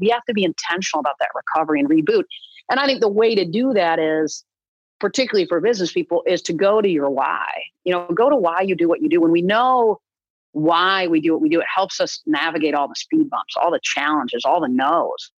We have to be intentional about that recovery and reboot. And I think the way to do that is, particularly for business people, is to go to your why. You know, go to why you do what you do. When we know why we do what we do, it helps us navigate all the speed bumps, all the challenges, all the no's.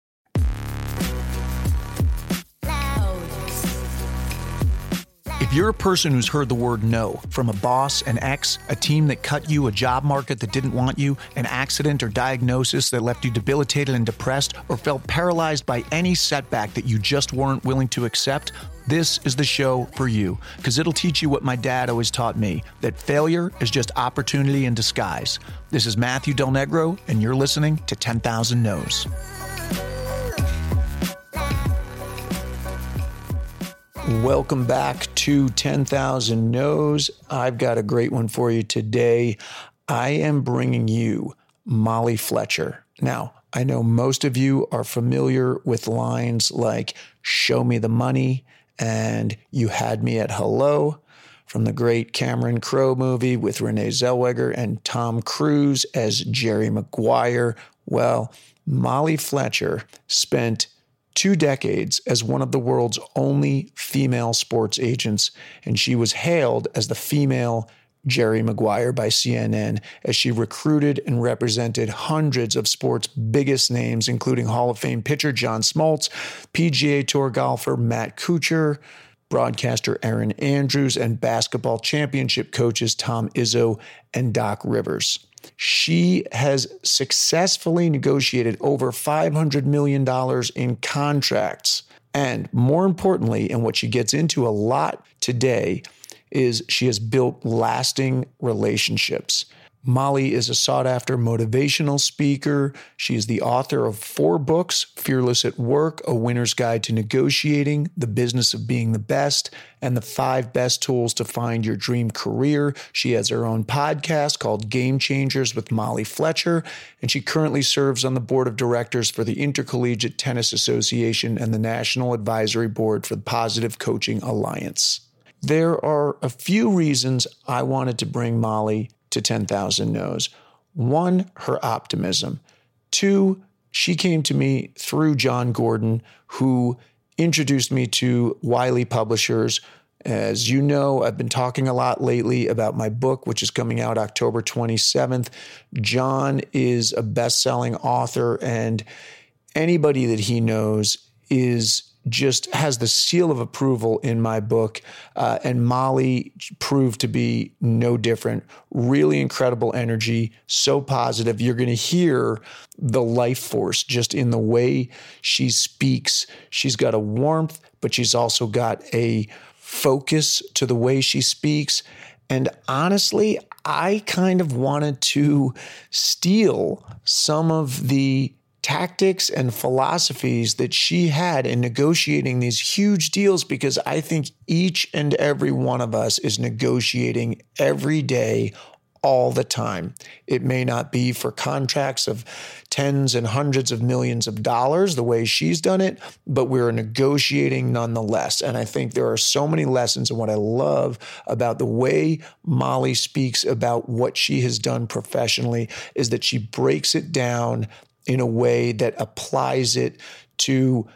If you're a person who's heard the word no from a boss, an ex, a team that cut you, a job market that didn't want you, an accident or diagnosis that left you debilitated and depressed, or felt paralyzed by any setback that you just weren't willing to accept, this is the show for you because it'll teach you what my dad always taught me that failure is just opportunity in disguise. This is Matthew Del Negro, and you're listening to 10,000 No's. Welcome back to 10,000 No's. I've got a great one for you today. I am bringing you Molly Fletcher. Now, I know most of you are familiar with lines like, Show me the money, and You had me at hello from the great Cameron Crowe movie with Renee Zellweger and Tom Cruise as Jerry Maguire. Well, Molly Fletcher spent two decades as one of the world's only female sports agents, and she was hailed as the female Jerry Maguire by CNN as she recruited and represented hundreds of sports' biggest names, including Hall of Fame pitcher John Smoltz, PGA Tour golfer Matt Kuchar, broadcaster Erin Andrews, and basketball championship coaches Tom Izzo and Doc Rivers. She has successfully negotiated over $500 million in contracts. And more importantly, and what she gets into a lot today, is she has built lasting relationships. Molly is a sought after motivational speaker. She is the author of four books Fearless at Work, A Winner's Guide to Negotiating, The Business of Being the Best, and The Five Best Tools to Find Your Dream Career. She has her own podcast called Game Changers with Molly Fletcher, and she currently serves on the board of directors for the Intercollegiate Tennis Association and the National Advisory Board for the Positive Coaching Alliance. There are a few reasons I wanted to bring Molly to 10,000 No's. One, her optimism. Two, she came to me through Jon Gordon, who introduced me to Wiley Publishers. As you know, I've been talking a lot lately about my book, which is coming out October 27th. John is a best selling author, and anybody that he knows is just has the seal of approval in my book. Uh, and Molly proved to be no different. Really incredible energy, so positive. You're going to hear the life force just in the way she speaks. She's got a warmth, but she's also got a focus to the way she speaks. And honestly, I kind of wanted to steal some of the tactics and philosophies that she had in negotiating these huge deals because I think each and every one of us is negotiating every day all the time. It may not be for contracts of tens and hundreds of millions of dollars the way she's done it, but we're negotiating nonetheless. And I think there are so many lessons. And what I love about the way Molly speaks about what she has done professionally is that she breaks it down in a way that applies it to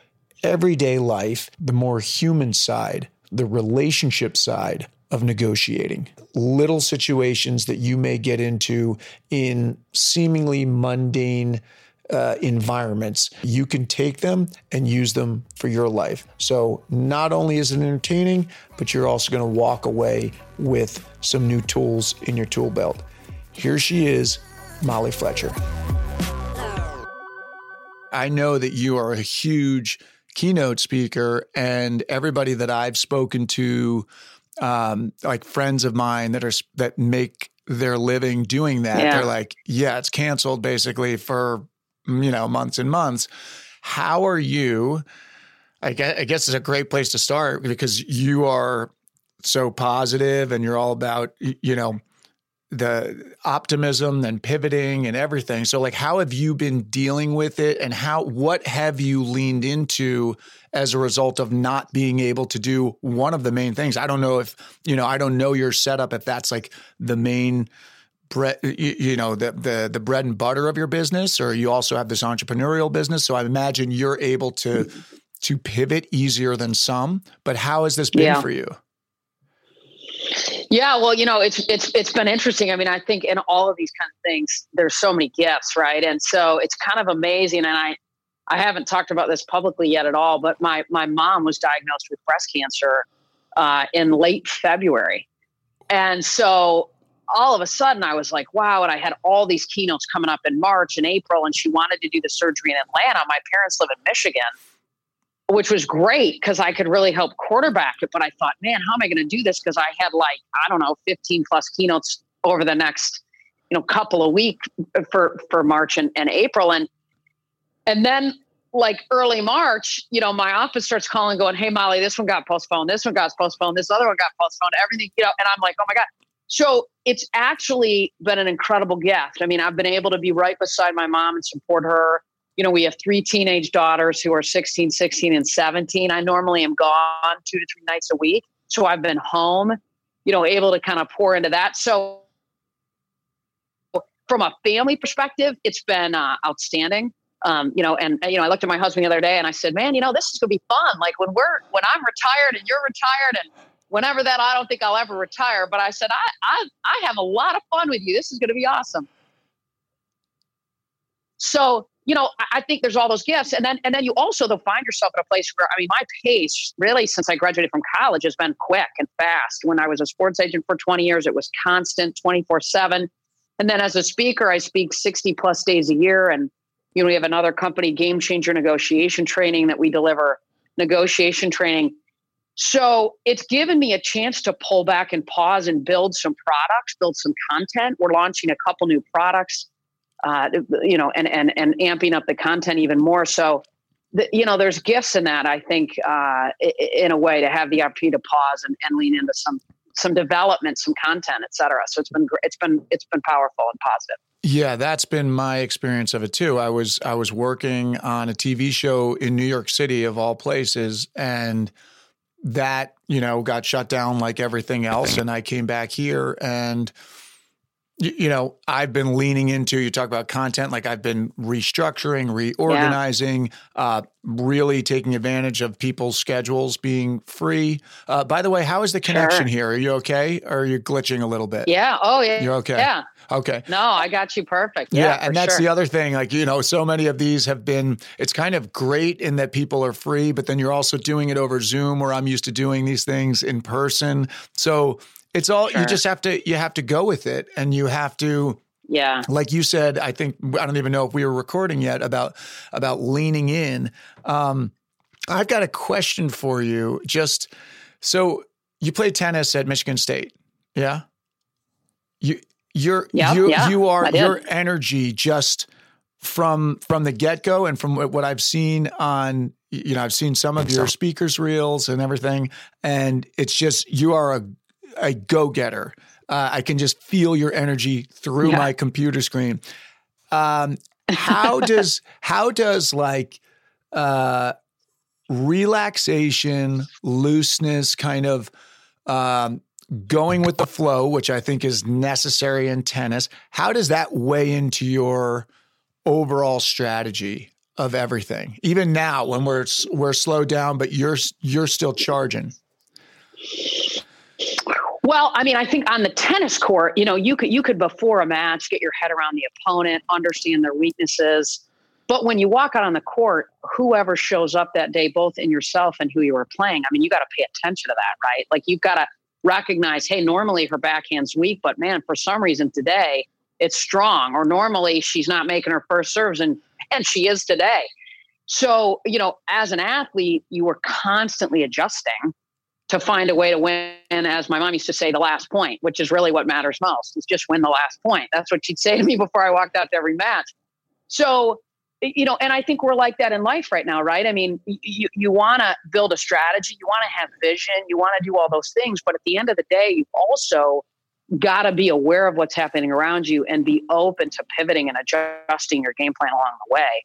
everyday life, the more human side, the relationship side of negotiating. Little situations that you may get into in seemingly mundane uh, environments, you can take them and use them for your life. So, not only is it entertaining, but you're also going to walk away with some new tools in your tool belt. Here she is, Molly Fletcher. I know that you are a huge keynote speaker, and everybody that I've spoken to, um, like friends of mine that are that make their living doing that, yeah. they're like, "Yeah, it's canceled basically for you know months and months." How are you? I guess, I guess it's a great place to start because you are so positive and you're all about you know the optimism and pivoting and everything. So like how have you been dealing with it and how what have you leaned into as a result of not being able to do one of the main things? I don't know if, you know, I don't know your setup if that's like the main bread, you, know, the, the the bread and butter of your business, or you also have this entrepreneurial business. So I imagine you're able to to pivot easier than some. But how has this been yeah. for you? Yeah, well, you know, it's it's it's been interesting. I mean, I think in all of these kind of things, there's so many gifts, right? And so it's kind of amazing. And I I haven't talked about this publicly yet at all, but my my mom was diagnosed with breast cancer uh, in late February, and so all of a sudden I was like, wow. And I had all these keynotes coming up in March and April, and she wanted to do the surgery in Atlanta. My parents live in Michigan, which was great because I could really help quarterback it. But I thought, man, how am I going to do this? Because I had like, I don't know, 15 plus keynotes over the next, you know, couple of weeks uh, for, for March and, and April. And, and then like early March, you know, my office starts calling, going, Hey, Molly, this one got postponed. This one got postponed. This other one got postponed. Everything, you know, and I'm like, oh my God. So it's actually been an incredible gift. I mean, I've been able to be right beside my mom and support her. You know, we have three teenage daughters who are 16, 16, and 17. I normally am gone two to three nights a week. So I've been home, you know, able to kind of pour into that. So from a family perspective, it's been uh, outstanding. Um, you know, and you know, I looked at my husband the other day and I said, "Man, you know, this is gonna be fun. Like when we're when I'm retired and you're retired, and whenever that I don't think I'll ever retire." But I said, "I I I have a lot of fun with you. This is gonna be awesome." So you know, I think there's all those gifts, and then and then you also though find yourself in a place where I mean, my pace really since I graduated from college has been quick and fast. When I was a sports agent for 20 years, it was constant, 24 seven. And then as a speaker, I speak 60 plus days a year, and you know, we have another company, Game Changer Negotiation Training, that we deliver negotiation training. So it's given me a chance to pull back and pause and build some products, build some content. We're launching a couple new products, uh, you know, and and and amping up the content even more. So, the, you know, there's gifts in that. I think, uh, in a way, to have the opportunity to pause and, and lean into some some development, some content, et cetera. So it's been it's been it's been powerful and positive. Yeah, that's been my experience of it too. I was I was working on a TV show in New York City of all places and that, you know, got shut down like everything else and I came back here and you know, I've been leaning into, you talk about content, like I've been restructuring, reorganizing, yeah. uh, really taking advantage of people's schedules being free. Uh, by the way, how is the connection sure. here? Are you okay? Or are you glitching a little bit? Yeah. Oh, yeah. You're okay. Yeah. Okay. No, I got you perfect. Yeah. yeah and that's sure. the other thing. Like, you know, so many of these have been, it's kind of great in that people are free, but then you're also doing it over Zoom where I'm used to doing these things in person. So, it's all sure. you just have to you have to go with it and you have to yeah. like you said i think i don't even know if we were recording yet about about leaning in. Um i've got a question for you. Just so you play tennis at michigan state yeah? You you're yep, you yeah, you are your energy just from from the get-go and from what i've seen on you know i've seen some of your speakers reels and everything and it's just you are a a go getter. Uh, I can just feel your energy through yeah. my computer screen. Um, how does how does like uh, relaxation, looseness, kind of um, going with the flow, which I think is necessary in tennis. How does that weigh into your overall strategy of everything? Even now, when we're we're slowed down, but you're you're still charging. Well, I mean, I think on the tennis court, you know, you could you could before a match get your head around the opponent, understand their weaknesses. But when you walk out on the court, whoever shows up that day, both in yourself and who you are playing, I mean, you got to pay attention to that, right? Like you've got to recognize, hey, normally her backhand's weak, but man, for some reason today it's strong. Or normally she's not making her first serves, and and she is today. So, you know, as an athlete, you were constantly adjusting to find a way to win, as my mom used to say, the last point, which is really what matters most, is just win the last point. That's what she'd say to me before I walked out to every match. So, you know, and I think we're like that in life right now, right? I mean, you, you want to build a strategy, you want to have vision, you want to do all those things. But at the end of the day, you also got to be aware of what's happening around you and be open to pivoting and adjusting your game plan along the way.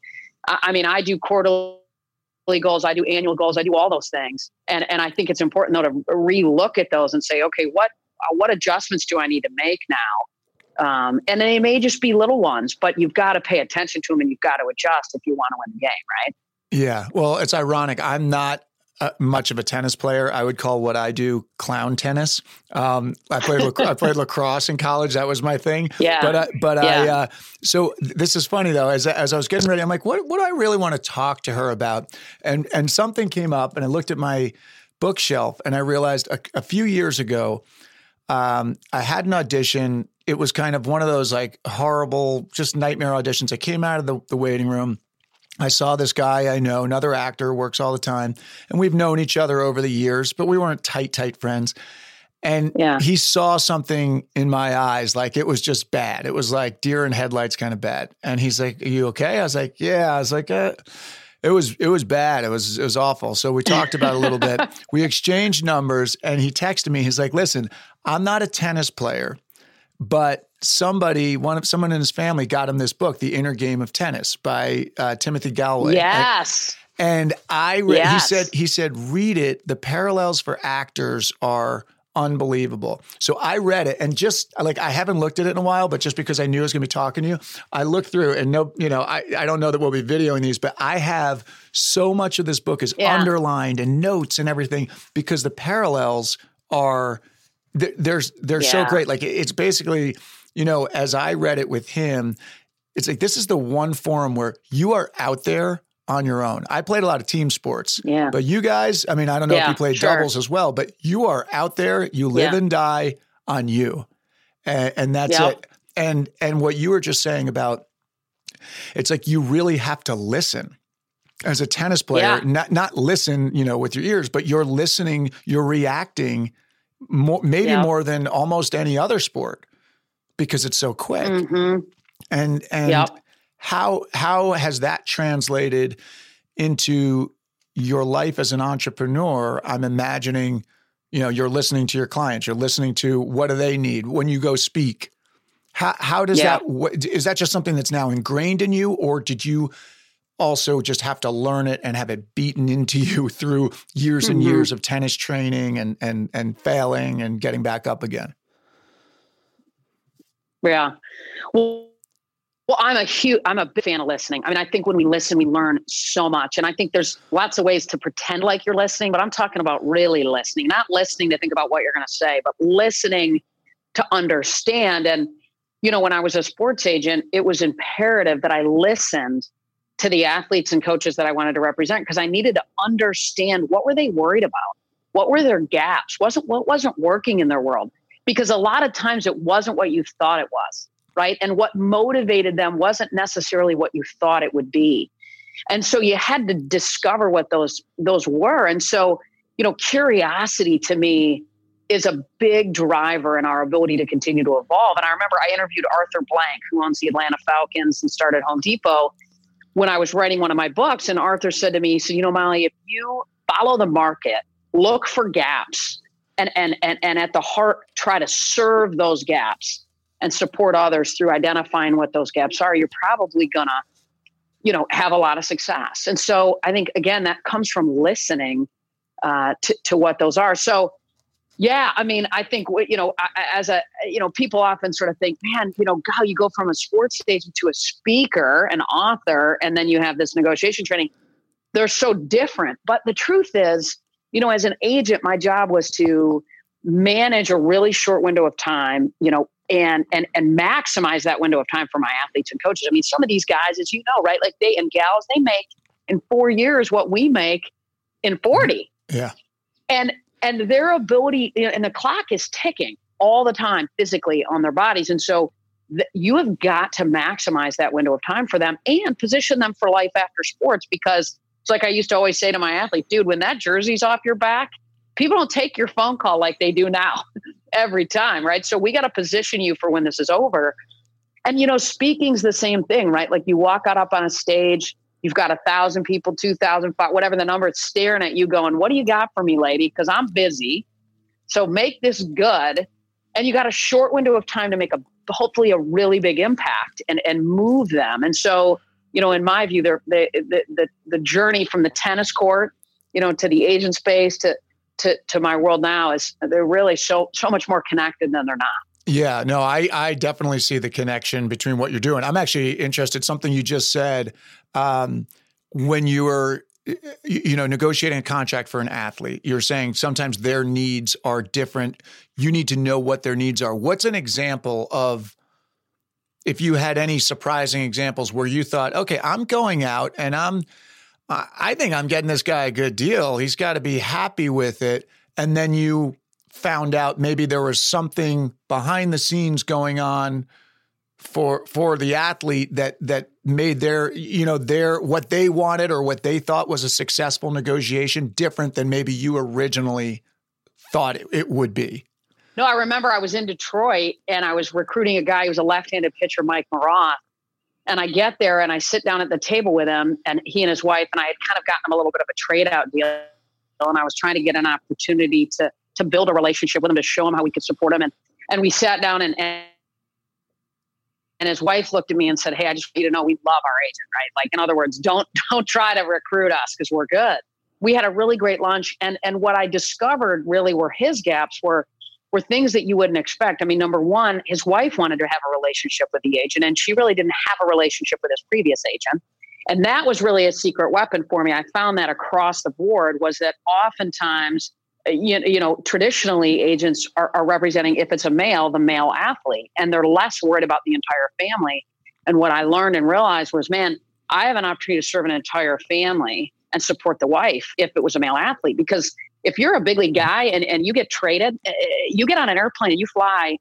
I, I mean, I do quarterly goals, I do annual goals, I do all those things. And and I think it's important though to relook at those and say, okay, what what adjustments do I need to make now Um, and they may just be little ones, but you've got to pay attention to them and you've got to adjust if you want to win the game, right? Yeah. Well, it's ironic. I'm not uh, much of a tennis player. I would call what I do clown tennis. Um, I played lac- I played lacrosse in college. That was my thing. Yeah. But uh, but yeah. I uh, so this is funny though. As as I was getting ready, I'm like, what what do I really want to talk to her about? And and something came up, and I looked at my bookshelf, and I realized a, a few years ago, um, I had an audition. It was kind of one of those like horrible, just nightmare auditions. I came out of the, the waiting room I saw this guy I know, another actor, works all the time, and we've known each other over the years, but we weren't tight, tight friends. And yeah. he saw something in my eyes, like it was just bad. It was like deer in headlights, kind of bad. And he's like, "Are you okay?" I was like, "Yeah." I was like, uh, "It was, it was bad. It was, it was awful." So we talked about it a little bit. We exchanged numbers, and he texted me. He's like, "Listen, I'm not a tennis player, but." somebody, one of someone in his family, got him this book, The Inner Game of Tennis by uh, Timothy Gallwey. Yes. And, and I read. Yes. He said he said read it. The parallels for actors are unbelievable. So I read it and just like I haven't looked at it in a while, but just because I knew I was going to be talking to you, I looked through and no, you know, I, I don't know that we'll be videoing these, but I have so much of this book is Yeah. underlined and notes and everything because the parallels are th- there's they're so great. Like it's basically, you know, as I read it with him, it's like this is the one forum where you are out there on your own. I played a lot of team sports. Yeah. But you guys, I mean, I don't know if you played sure. doubles as well, but you are out there, you live Yeah. and die on you. And, and that's Yep. it. And and what you were just saying about it's like you really have to listen as a tennis player, Yeah. not not listen, you know, with your ears, but you're listening, you're reacting more maybe Yep. more than almost any other sport because it's so quick. hmm And and Yep. how how has that translated into your life as an entrepreneur? I'm imagining, you know, you're listening to your clients, you're listening to what do they need when you go speak. How how does Yeah. that is that just something that's now ingrained in you, or did you also just have to learn it and have it beaten into you through years and Mhm. years of tennis training and and and failing and getting back up again? Yeah. Well, well, I'm a huge, I'm a big fan of listening. I mean, I think when we listen, we learn so much. And I think there's lots of ways to pretend like you're listening, but I'm talking about really listening, not listening to think about what you're going to say, but listening to understand. And, you know, when I was a sports agent, it was imperative that I listened to the athletes and coaches that I wanted to represent because I needed to understand what were they worried about? What were their gaps? Wasn't what wasn't working in their world? Because a lot of times it wasn't what you thought it was right? And what motivated them wasn't necessarily what you thought it would be. And so you had to discover what those those were. And so, you know, curiosity to me is a big driver in our ability to continue to evolve. And I remember I interviewed Arthur Blank, who owns the Atlanta Falcons and started Home Depot, when I was writing one of my books. And Arthur said to me, he said, you know, Molly, if you follow the market, look for gaps, and and and, and at the heart, try to serve those gaps and support others through identifying what those gaps are, you're probably gonna, you know, have a lot of success. And so I think again that comes from listening uh, to to what those are. So yeah, I mean, I think you know, as a you know, people often sort of think, man, you know, God, you go from a sports agent to a speaker, an author, and then you have this negotiation training. They're so different. But the truth is, you know, as an agent, my job was to manage a really short window of time, you know, and and and maximize that window of time for my athletes and coaches. I mean, some of these guys, as you know, right, like they and gals, they make in four years what we make in 40 Yeah. and and their ability you know, and the clock is ticking all the time physically on their bodies. And so th- you have got to maximize that window of time for them and position them for life after sports because it's like i used to always say to my athletes dude when that jersey's off your back people don't take your phone call like they do now every time right? So we got to position you for when this is over. And you know speaking's the same thing right? Like you walk out up on a stage you've got a thousand people, two thousand, five, whatever the number, it's staring at you, going, "What do you got for me, lady?" Because I'm busy. So make this good, and you got a short window of time to make a hopefully a really big impact and and move them. And so, you know, in my view, they're, the the the the journey from the tennis court, you know, to the agent space to to to my world now is they're really so so much more connected than they're not. Yeah, no, I, I definitely see the connection between what you're doing. I'm actually interested. Something you just said um, when you were, you know, negotiating a contract for an athlete. You're saying sometimes their needs are different. You need to know what their needs are. What's an example of if you had any surprising examples where you thought, okay, I'm going out and I'm, I think I'm getting this guy a good deal. He's got to be happy with it. And then you found out maybe there was something behind the scenes going on for for the athlete that that made their you know their what they wanted or what they thought was a successful negotiation different than maybe you originally thought it, it would be. No i remember i was in detroit and i was recruiting a guy who was a left-handed pitcher mike maroth. And i get there and i sit down at the table with him and he and his wife and i had kind of gotten him a little bit of a trade out deal. And i was trying to get an opportunity to to build a relationship with him to show him how we could support him and and we sat down and, and his wife looked at me and said, "Hey, I just want you to know we love our agent, right? Like, in other words, don't don't try to recruit us because we're good." We had a really great lunch, and and what I discovered really were his gaps were were things that you wouldn't expect. I mean, number one, his wife wanted to have a relationship with the agent, and she really didn't have a relationship with his previous agent. And that was really a secret weapon for me. I found that across the board was that oftentimes you, you know, traditionally agents are, are representing, if it's a male, the male athlete, and they're less worried about the entire family. And what I learned and realized was, man, I have an opportunity to serve an entire family and support the wife if it was a male athlete. Because if you're a big league guy and, and you get traded, eh, you get on an airplane and you fly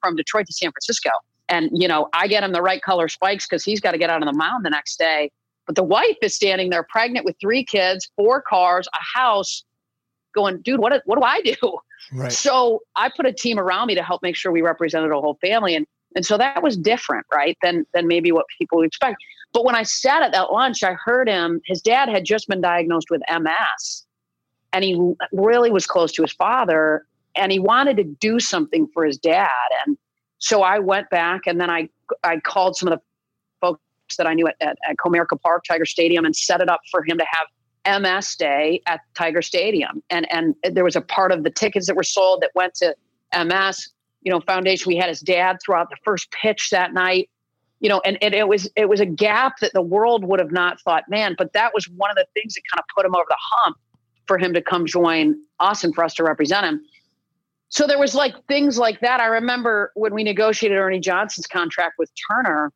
from Detroit to San Francisco. And, you know, I get him the right color spikes because he's got to get out on the mound the next day. But the wife is standing there pregnant with three kids, four cars, a house, going, dude, what, what do I do? Right. So I put a team around me to help make sure we represented a whole family. And, and so that was different, right? Than, than maybe what people would expect. But when I sat at that lunch, I heard him, his dad had just been diagnosed with MS and he really was close to his father and he wanted to do something for his dad. And so I went back and then I, I called some of the folks that I knew at, at, at Comerica Park, Tiger Stadium, and set it up for him to have MS Day at Tiger Stadium, and and there was a part of the tickets that were sold that went to MS, you know, Foundation. We had his dad throughout the first pitch that night, you know, and, and it was it was a gap that the world would have not thought, man. But that was one of the things that kind of put him over the hump for him to come join us and for us to represent him. So there was like things like that. I remember when we negotiated Ernie Johnson's contract with Turner,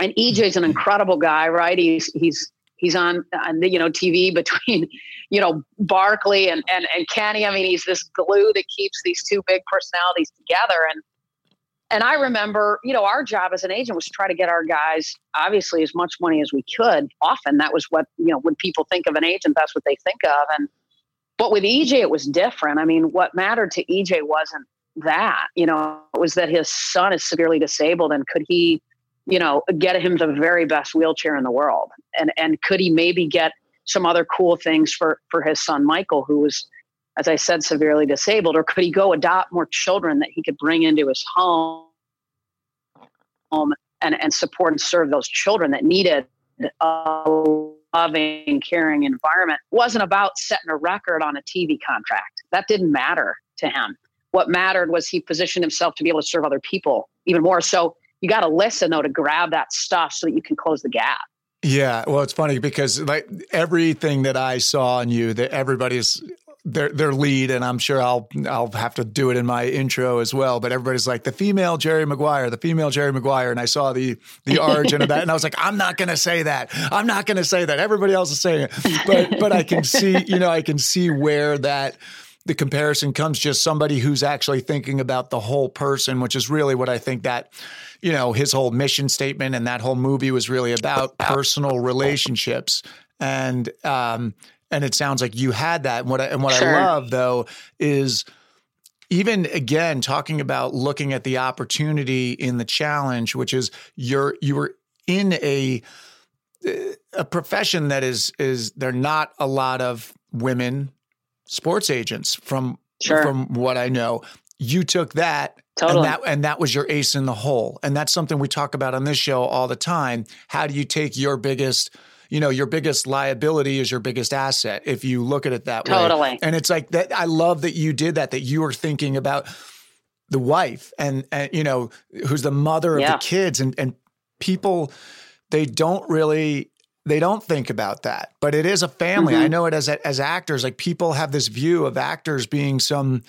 and EJ's an incredible guy, right? He's he's he's on, on the, you know TV between you know Barkley and, and and Kenny. I mean, he's this glue that keeps these two big personalities together. And and I remember, you know, our job as an agent was to try to get our guys obviously as much money as we could. Often that was what you know when people think of an agent, that's what they think of. And but with EJ, it was different. I mean, what mattered to EJ wasn't that, you know, it was that his son is severely disabled and could he you know, get him the very best wheelchair in the world? And and could he maybe get some other cool things for for his son Michael, who was, as I said, severely disabled, or could he go adopt more children that he could bring into his home, home and and support and serve those children that needed a loving, caring environment? It wasn't about setting a record on a TV contract. That didn't matter to him. What mattered was he positioned himself to be able to serve other people even more. So you got to listen though to grab that stuff so that you can close the gap. Yeah, well, it's funny because like everything that I saw in you, that everybody's their their lead, and I'm sure I'll I'll have to do it in my intro as well. But everybody's like the female Jerry Maguire, the female Jerry Maguire, and I saw the the origin of that, and I was like, I'm not going to say that. I'm not going to say that. Everybody else is saying it, but but I can see, you know, I can see where that the comparison comes. Just somebody who's actually thinking about the whole person, which is really what I think that you know, his whole mission statement and that whole movie was really about personal relationships. And um, and it sounds like you had that. And what I, and what sure. I love though is even again talking about looking at the opportunity in the challenge, which is you're you were in a a profession that is is there not a lot of women sports agents from sure. from what I know. You took that Totally. And that and that was your ace in the hole. And that's something we talk about on this show all the time. How do you take your biggest you know, your biggest liability is your biggest asset if you look at it that totally. way. Totally. And it's like that I love that you did that that you were thinking about the wife and, and you know who's the mother of Yeah. the kids and and people they don't really they don't think about that but it is a family Mm-hmm. i know it as as actors like people have this view of actors being some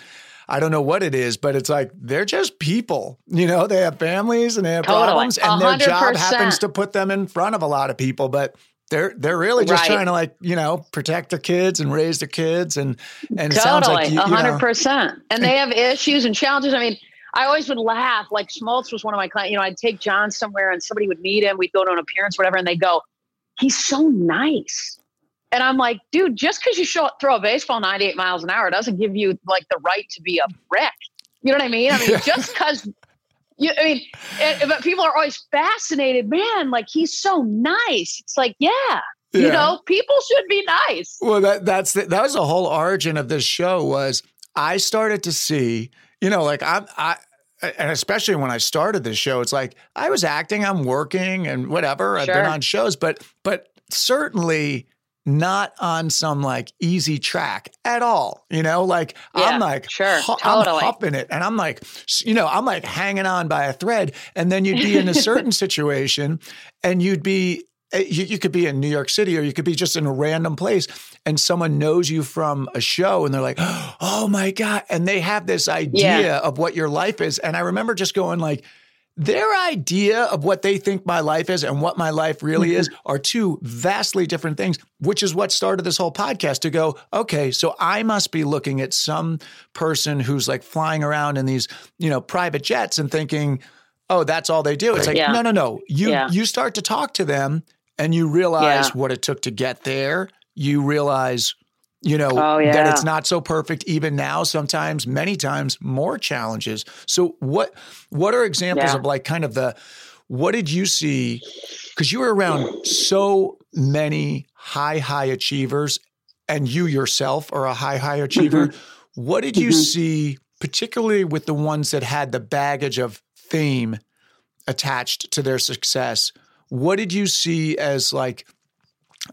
I don't know what it is, but it's like they're just people. You know, they have families and they have Totally. problems, and their job happens to put them in front of a lot of people. But they're they're really just Right. trying to like you know protect their kids and raise their kids, and and it sounds Totally, like you, a you hundred know, percent. And they have issues and challenges. I mean, I always would laugh. Like Smoltz was one of my clients. You know, I'd take John somewhere, and somebody would meet him. We'd go to an appearance, whatever, and they go, "He's so nice." And I'm like, dude, just because you show, throw a baseball 98 miles an hour doesn't give you like the right to be a wreck. You know what I mean? I mean, Yeah. just because you, I mean, and, but people are always fascinated, man. Like he's so nice. It's like, yeah, you know, people should be nice. Well, that that's the, that was the whole origin of this show was I started to see, you know, like I'm I and especially when I started this show, it's like I was acting, I'm working and whatever. I've been on shows, but but certainly not on some like easy track at all. You know, like I'm like sure, hu- I'm totally. huffing it and I'm like, you know, I'm like hanging on by a thread. And then you'd be in a certain situation and you'd be Uh, you, you could be in New York City or you could be just in a random place and someone knows you from a show and they're like, oh my God. And they have this idea Yeah. of what your life is. And I remember just going like, their idea of what they think my life is and what my life really is are two vastly different things, which is what started this whole podcast to go, okay, so I must be looking at some person who's like flying around in these, you know, private jets and thinking, oh, that's all they do. It's like, Yeah. no, no, no. You Yeah. you start to talk to them and you realize Yeah. what it took to get there. You realize, you know, Oh, that it's not so perfect even now, sometimes, many times more challenges. So what what are examples Yeah. of like kind of the what did you see? Because you were around so many high, high achievers, and you yourself are a high, high achiever. Mm-hmm. What did you Mhm. see, particularly with the ones that had the baggage of fame attached to their success? What did you see as like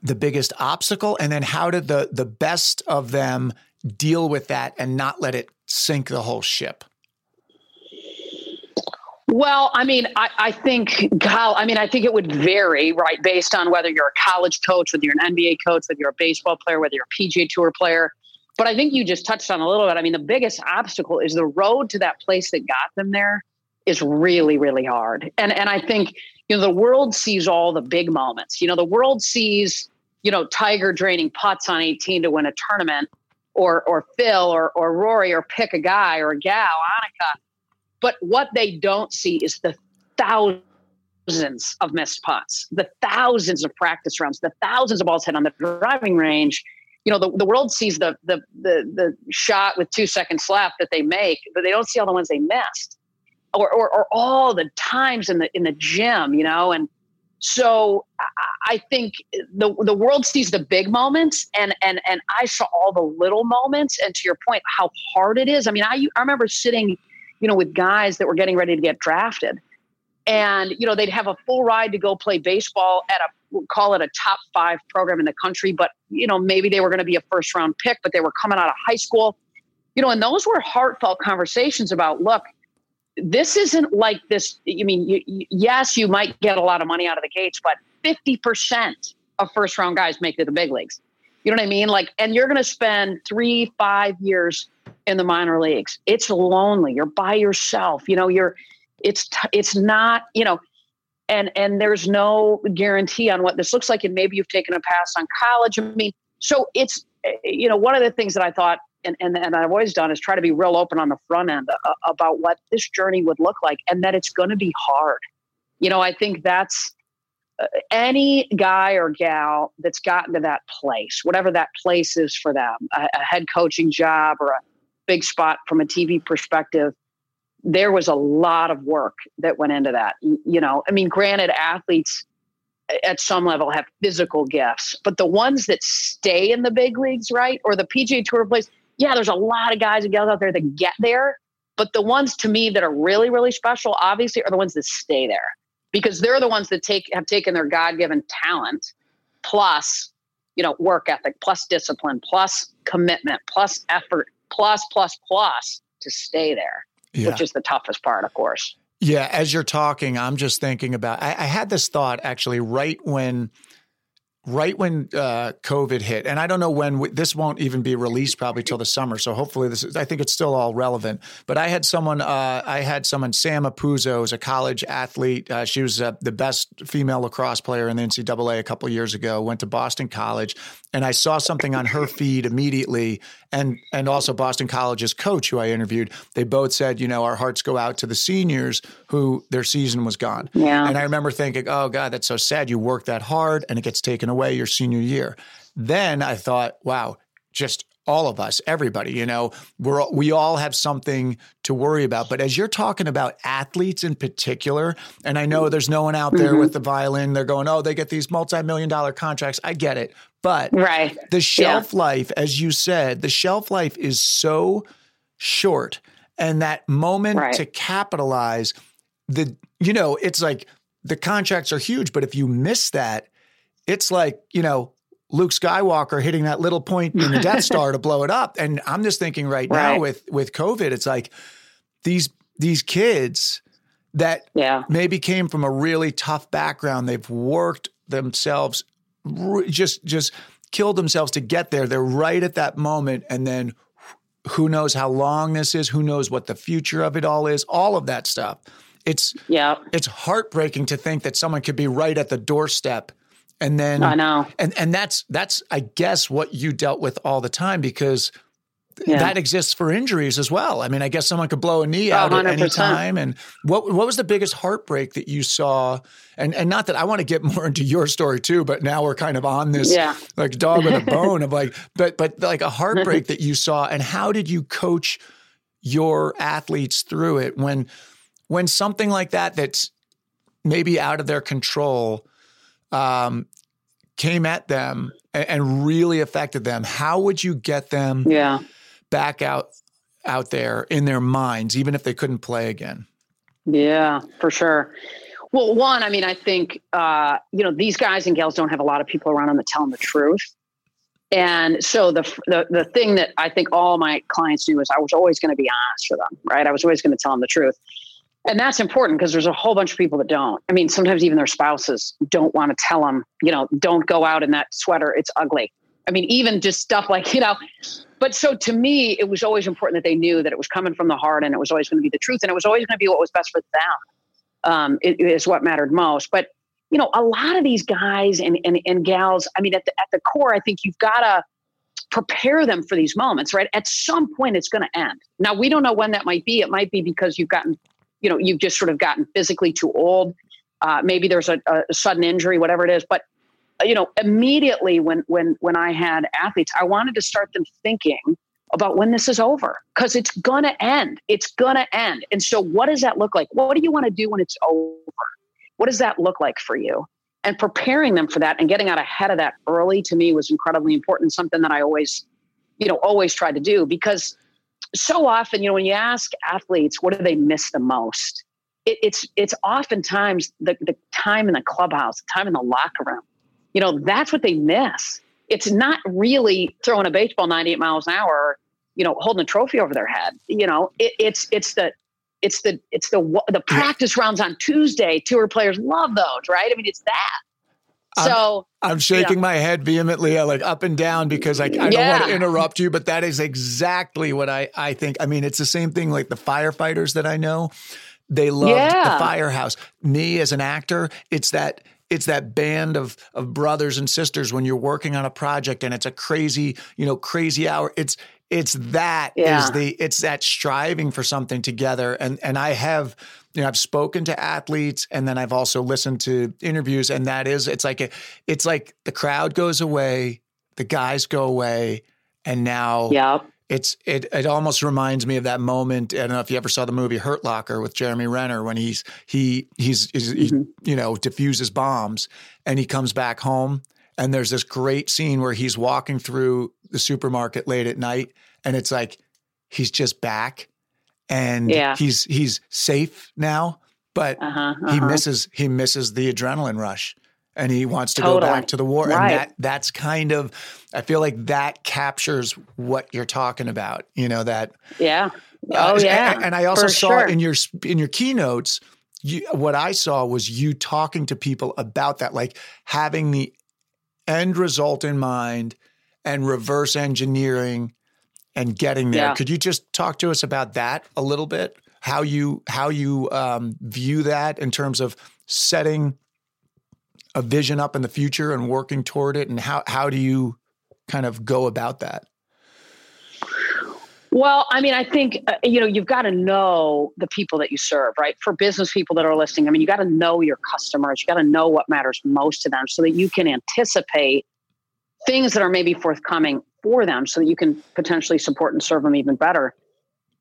the biggest obstacle? And then how did the the best of them deal with that and not let it sink the whole ship? Well, I mean, I, I think, Kyle, I mean, I think it would vary, right, based on whether you're a college coach, whether you're an NBA coach, whether you're a baseball player, whether you're a PGA Tour player. But I think you just touched on a little bit. I mean, the biggest obstacle is the road to that place that got them there is really, really hard. And and I think you know the world sees all the big moments. You know, the world sees you know Tiger draining putts on 18 to win a tournament, or or Phil or or Rory or pick a guy or a gal, Annika. But what they don't see is the thousands of missed putts, the thousands of practice rounds, the thousands of balls hit on the driving range. You know, the, the world sees the, the the the shot with two seconds left that they make, but they don't see all the ones they missed, or or, or all the times in the in the gym. You know, and so I, think the the world sees the big moments, and and and I saw all the little moments. And to your point, how hard it is. I mean, I I remember sitting you know, with guys that were getting ready to get drafted. And, you know, they'd have a full ride to go play baseball at a, call it a top five program in the country. But, you know, maybe they were going to be a first round pick, but they were coming out of high school. You know, and those were heartfelt conversations about, look, this isn't like this. I mean, you, you, yes, you might get a lot of money out of the gates, but 50% of first round guys make it to the big leagues. You know what I mean? Like, and you're going to spend three, five years in the minor leagues. It's lonely. You're by yourself. You know, you're. It's t- it's not. You know, and and there's no guarantee on what this looks like. And maybe you've taken a pass on college. I mean, so it's eh, you know one of the things that I thought. And, and, and I've always done is try to be real open on the front end uh, about what this journey would look like and that it's going to be hard. You know, I think that's uh, any guy or gal that's gotten to that place, whatever that place is for them, a, a head coaching job or a big spot from a TV perspective, there was a lot of work that went into that. You know, I mean, granted, athletes at some level have physical gifts, but the ones that stay in the big leagues, right, or the PGA Tour place, yeah, there's a lot of guys and gals out there that get there, but the ones to me that are really, really special, obviously, are the ones that stay there because they're the ones that take have taken their God-given talent plus, you know, work ethic, plus discipline, plus commitment, plus effort, plus plus plus to stay there. yeah. which is the toughest part, of course. Yeah, as you're talking, I'm just thinking about. I, I had this thought actually right when right when uh, COVID hit, and I don't know when we, this won't even be released probably till the summer. So hopefully this is, I think it's still all relevant. But I had someone, uh, I had someone, Sam Apuzzo, is a college athlete. Uh, she was uh, the best female lacrosse player in the NCAA a couple years ago. Went to Boston College, and I saw something on her feed immediately, and and also Boston College's coach, who I interviewed. They both said, you know, our hearts go out to the seniors who their season was gone. Yeah. And I remember thinking, oh God, that's so sad. You work that hard, and it gets taken away your senior year. Then I thought, wow, just all of us, everybody, you know, we're we all have something to worry about. But as you're talking about athletes in particular, and I know there's no one out there mm-hmm. with the violin, they're going, oh, they get these multi-million dollar contracts. I get it. But right. the shelf yeah. life, as you said, the shelf life is so short. And that moment right. to capitalize, the you know, it's like the contracts are huge, but if you miss that, it's like, you know, Luke Skywalker hitting that little point in the Death Star to blow it up. And I'm just thinking right, right, now with with COVID, it's like these these kids that yeah. maybe came from a really tough background. They've worked themselves just just killed themselves to get there. They're right at that moment and then who knows how long this is, who knows what the future of it all is, all of that stuff. It's yeah. It's heartbreaking to think that someone could be right at the doorstep and then I know. And and that's that's I guess what you dealt with all the time because yeah. that exists for injuries as well. I mean, I guess someone could blow a knee out 100%. at any time. And what what was the biggest heartbreak that you saw? And and not that I want to get more into your story too, but now we're kind of on this yeah. like dog with a bone of like, but but like a heartbreak that you saw. And how did you coach your athletes through it when when something like that that's maybe out of their control um, came at them and, and, really affected them, how would you get them yeah. Back out out there in their minds, even if they couldn't play again? Yeah, for sure. Well, one, I mean, I think uh, you know these guys and gals don't have a lot of people around them that tell them the truth, and so the the the thing that I think all my clients do is I was always going to be honest for them, right? I was always going to tell them the truth. And that's important because there's a whole bunch of people that don't. I mean, sometimes even their spouses don't want to tell them, you know, don't go out in that sweater. It's ugly. I mean, even just stuff like, you know, but so to me, it was always important that they knew that it was coming from the heart and it was always going to be the truth and it was always going to be what was best for them. Um, it, it is what mattered most. But, you know, a lot of these guys and, and, and gals, I mean, at the, at the core, I think you've got to prepare them for these moments, right? At some point, it's going to end. Now, we don't know when that might be. It might be because you've gotten you know you've just sort of gotten physically too old uh, maybe there's a, a, sudden injury whatever it is but you know immediately when when when i had athletes i wanted to start them thinking about when this is over because it's gonna end it's gonna end and so what does that look like what do you want to do when it's over what does that look like for you and preparing them for that and getting out ahead of that early to me was incredibly important something that i always you know always try to do because so often, you know, when you ask athletes, what do they miss the most? It, it's it's oftentimes the, the time in the clubhouse, the time in the locker room. You know, that's what they miss. It's not really throwing a baseball 98 miles an hour, you know, holding a trophy over their head. You know, it, it's it's the it's the it's the the practice rounds on Tuesday. Tour players love those, right? I mean, it's that. So I'm, I'm shaking yeah. my head vehemently, uh, like up and down, because I, I don't want to interrupt you, but that is exactly what I, I think. I mean, it's the same thing like the firefighters that I know. They loved yeah. the firehouse. Me as an actor, it's that it's that band of of brothers and sisters when you're working on a project and it's a crazy, you know, crazy hour. It's it's that yeah. is the it's that striving for something together. And and I have you know, I've spoken to athletes and then I've also listened to interviews and that is it's like a, it's like the crowd goes away, the guys go away and now yeah. It's it it almost reminds me of that moment. I don't know if you ever saw the movie Hurt Locker with Jeremy Renner when he's he he's, he's mm-hmm. he, you know diffuses bombs and he comes back home and there's this great scene where he's walking through the supermarket late at night and it's like he's just back and yeah. he's he's safe now, but uh-huh, uh-huh. he misses he misses the adrenaline rush. And he wants to Totally. go back to the war. Right. And that that's kind of I feel like that captures what you're talking about. You know that Yeah. uh, Oh yeah. and, and I also for saw sure. in your in your keynotes, you, what I saw was you talking to people about that, like having the end result in mind and reverse engineering and getting there. Yeah. Could you just talk to us about that a little bit? How you how you um, view that in terms of setting a vision up in the future and working toward it, and how how do you kind of go about that? Well, I mean, I think uh, you know you've got to know the people that you serve, right? For business people that are listening, I mean, you got to know your customers. You got to know what matters most to them, so that you can anticipate things that are maybe forthcoming for them, so that you can potentially support and serve them even better.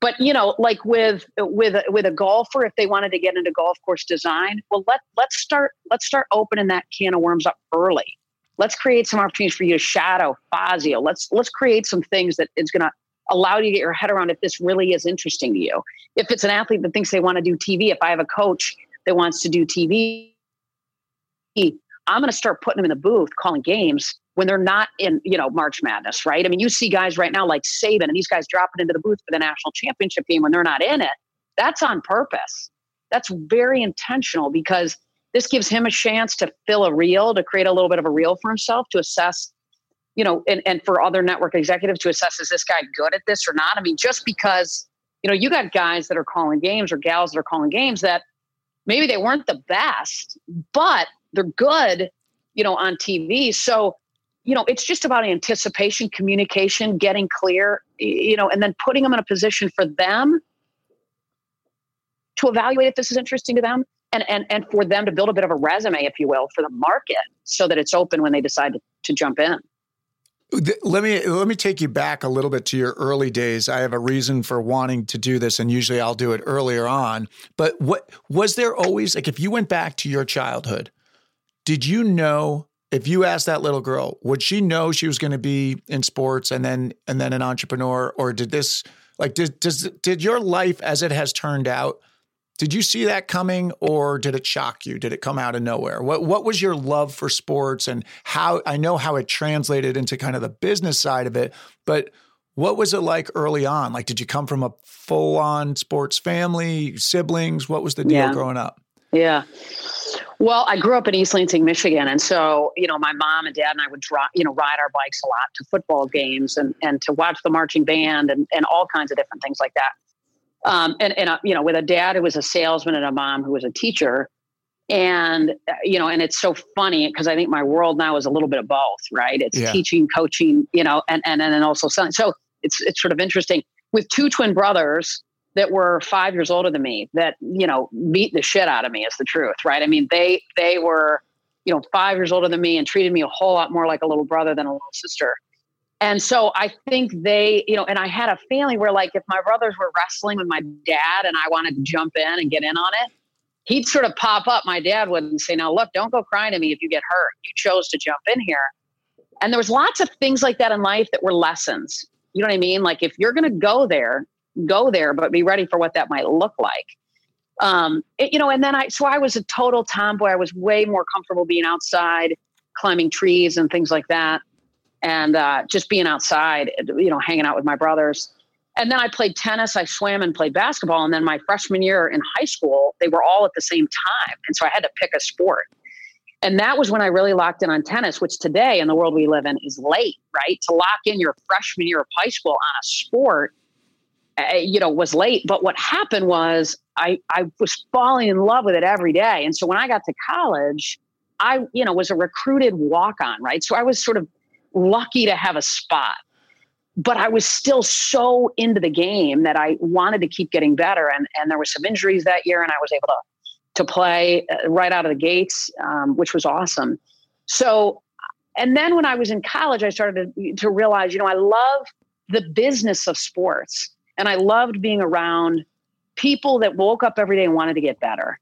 But you know, like with with with a golfer, if they wanted to get into golf course design, well, let let's start let's start opening that can of worms up early. Let's create some opportunities for you to shadow Fazio. Let's let's create some things that is going to allow you to get your head around if this really is interesting to you. If it's an athlete that thinks they want to do TV, if I have a coach that wants to do TV, I'm going to start putting them in the booth calling games when they're not in, you know, March Madness, right? I mean, you see guys right now like Saban and these guys dropping into the booth for the national championship game when they're not in it. That's on purpose. That's very intentional because this gives him a chance to fill a reel, to create a little bit of a reel for himself, to assess you know, and, and for other network executives to assess is this guy good at this or not? I mean, just because, you know, you got guys that are calling games or gals that are calling games that maybe they weren't the best, but they're good, you know, on TV. So, you know, it's just about anticipation, communication, getting clear, you know, and then putting them in a position for them to evaluate if this is interesting to them and, and, and for them to build a bit of a resume, if you will, for the market so that it's open when they decide to, to jump in. Let me let me take you back a little bit to your early days. I have a reason for wanting to do this, and usually I'll do it earlier on. But what was there always like if you went back to your childhood, did you know if you asked that little girl, would she know she was going to be in sports and then and then an entrepreneur, or did this like did does did your life as it has turned out? Did you see that coming or did it shock you? Did it come out of nowhere? What what was your love for sports and how I know how it translated into kind of the business side of it, but what was it like early on? Like did you come from a full-on sports family, siblings? What was the deal Yeah. growing up? Yeah. Well, I grew up in East Lansing, Michigan, and so you know, my mom and dad and I would drive, you know, ride our bikes a lot to football games and and to watch the marching band and and all kinds of different things like that. Um, and and uh, you know, with a dad who was a salesman and a mom who was a teacher, and uh, you know, and it's so funny because I think my world now is a little bit of both, right? It's Yeah. teaching, coaching, you know, and and and then also selling. So it's it's sort of interesting with two twin brothers that were five years older than me that you know beat the shit out of me is the truth right? I mean they they were you know five years older than me and treated me a whole lot more like a little brother than a little sister. And so i think they you know and i had a family where like if my brothers were wrestling with my dad and i wanted to jump in and get in on it he'd sort of pop up. My dad would say now look don't go crying to me if you get hurt. You chose to jump in here. And there was lots of things like that in life that were lessons. You know what i mean? Like if you're going to go there go there, but be ready for what that might look like. Um, it- you know, and then I, so I was a total tomboy. I was way more comfortable being outside, climbing trees and things like that, and uh, just being outside, you know, hanging out with my brothers. And then I played tennis, I swam and played basketball. And then my freshman year in high school, they were all at the same time. And so I had to pick a sport. And that was when I really locked in on tennis, which today in the world we live in is late, right? To lock in your freshman year of high school on a sport you know was late but what happened was i i was falling in love with it every day. And so when i got to college i you know was a recruited walk on right? So i was sort of lucky to have a spot but i was still so into the game that i wanted to keep getting better. And and there were some injuries that year and i was able to to play uh, right out of the gates um, which was awesome. So and then when i was in college i started to, to realize you know i love the business of sports and I loved being around people that woke up every day and wanted to get better.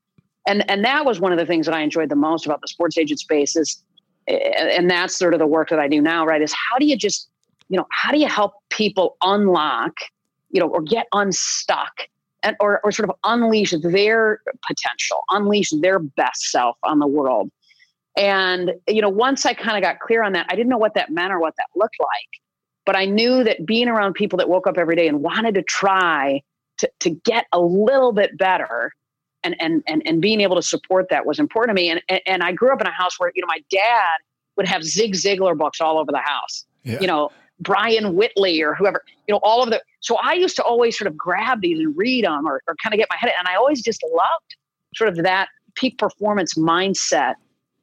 And and that was one of the things that I enjoyed the most about the sports agent space is and that's sort of the work that I do now, right? Is how do you just, you know, how do you help people unlock, you know, or get unstuck and or or sort of unleash their potential, unleash their best self on the world. And, you know, once I kind of got clear on that, I didn't know what that meant or what that looked like. But I knew that being around people that woke up every day and wanted to try to, to get a little bit better and, and, and, and being able to support that was important to me. And, and, and I grew up in a house where, you know, my dad would have Zig Ziglar books all over the house. Yeah. You know, Brian Whitley or whoever, you know, all of the. So I used to always sort of grab these and read them or, or kind of get my head. And I always just loved sort of that peak performance mindset.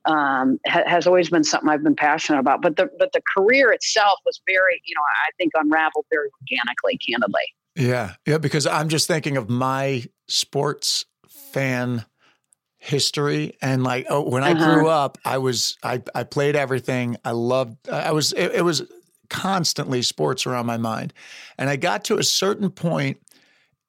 Um, ha- has always been something I've been passionate about. But the but the career itself was very, you know, I think unraveled very organically, candidly. Yeah, yeah. Because I'm just thinking of my sports fan history and like oh, when uh-huh. I grew up, I was I I played everything. I loved. I was it, it was constantly sports around my mind. And I got to a certain point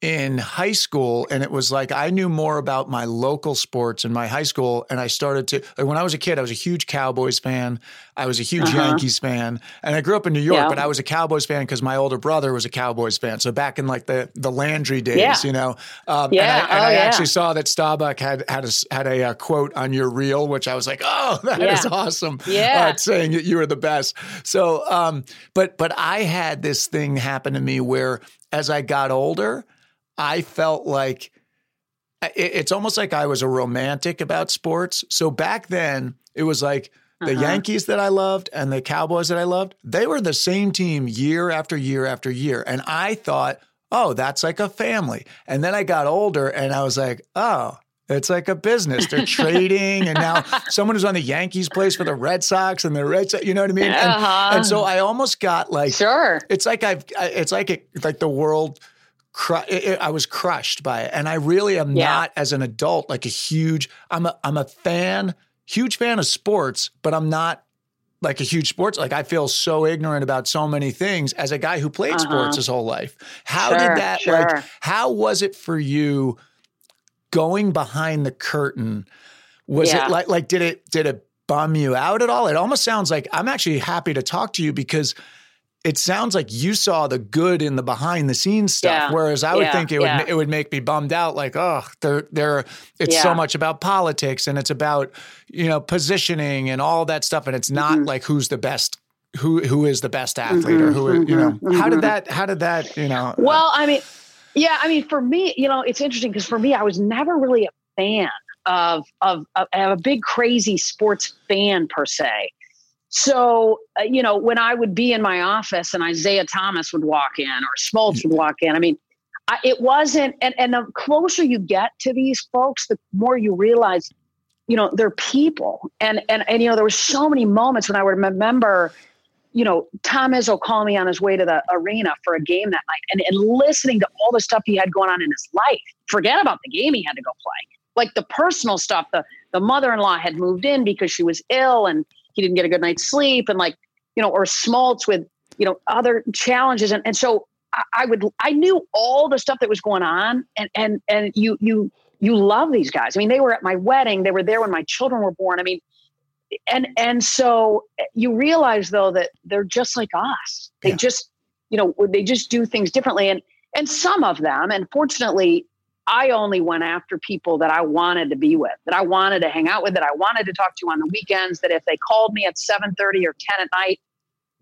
in high school and it was like I knew more about my local sports in my high school and I started to like when I was a kid I was a huge Cowboys fan I was a huge uh-huh. Yankees fan and I grew up in New York yeah. but I was a Cowboys fan because my older brother was a Cowboys fan so back in like the the Landry days yeah. you know um, yeah. and I, and oh, I actually saw that Staubach had had a, had a, a, uh, quote on your reel which I was like oh that is awesome yeah uh, saying that you were the best so um but but I had this thing happen to me where as I got older I felt like it's almost like I was a romantic about sports. So back then, it was like the uh-huh. Yankees that I loved and the Cowboys that I loved, they were the same team year after year after year. And I thought, oh, that's like a family. And then I got older and I was like, oh, it's like a business. They're trading, and now someone who's on the Yankees plays for the Red Sox, and the Red Sox. You know what I mean? And, uh-huh. and so I almost got like, sure. It's like I've. It's like it, like the world cru- it, I was crushed by it. And I really am yeah. not, as an adult, like a huge. I'm a I'm a fan, huge fan of sports, but I'm not like a huge sports. Like I feel so ignorant about so many things as a guy who played uh-huh. sports his whole life. How sure, did that sure. like? How was it for you going behind the curtain? Was yeah. it like like did it did it bum you out at all? It almost sounds like I'm actually happy to talk to you because it sounds like you saw the good in the behind the scenes stuff, yeah. whereas I would yeah. think it would yeah. it would make me bummed out. Like, oh, they're they're it's so much about politics and it's about you know positioning and all that stuff, and it's not mm-hmm. like who's the best who who is the best athlete mm-hmm, or who mm-hmm, you know mm-hmm. how did mm-hmm. that how did that you know well i mean yeah i mean for me you know it's interesting because for me i was never really a fan of, of of, of a big crazy sports fan per se so, uh, you know, when I would be in my office and Isiah Thomas would walk in or Smoltz would walk in, I mean, I, it wasn't, and, and the closer you get to these folks, the more you realize, you know, they're people. And, and, and, you know, there were so many moments when I would remember, you know, Tom Izzo calling me on his way to the arena for a game that night and, and listening to all the stuff he had going on in his life. Forget about the game he had to go play. Like the personal stuff, the, the mother-in-law had moved in because she was ill and he didn't get a good night's sleep and like you know or smoltz with you know other challenges. And, and so I, I would i knew all the stuff that was going on and and and you you you love these guys. I mean they were at my wedding. They were there when my children were born. I mean and and so you realize though that they're just like us. They yeah. just you know they just do things differently. And and some of them and fortunately I only went after people that I wanted to be with, that I wanted to hang out with, that I wanted to talk to on the weekends, that if they called me at 7:30 or 10 at night,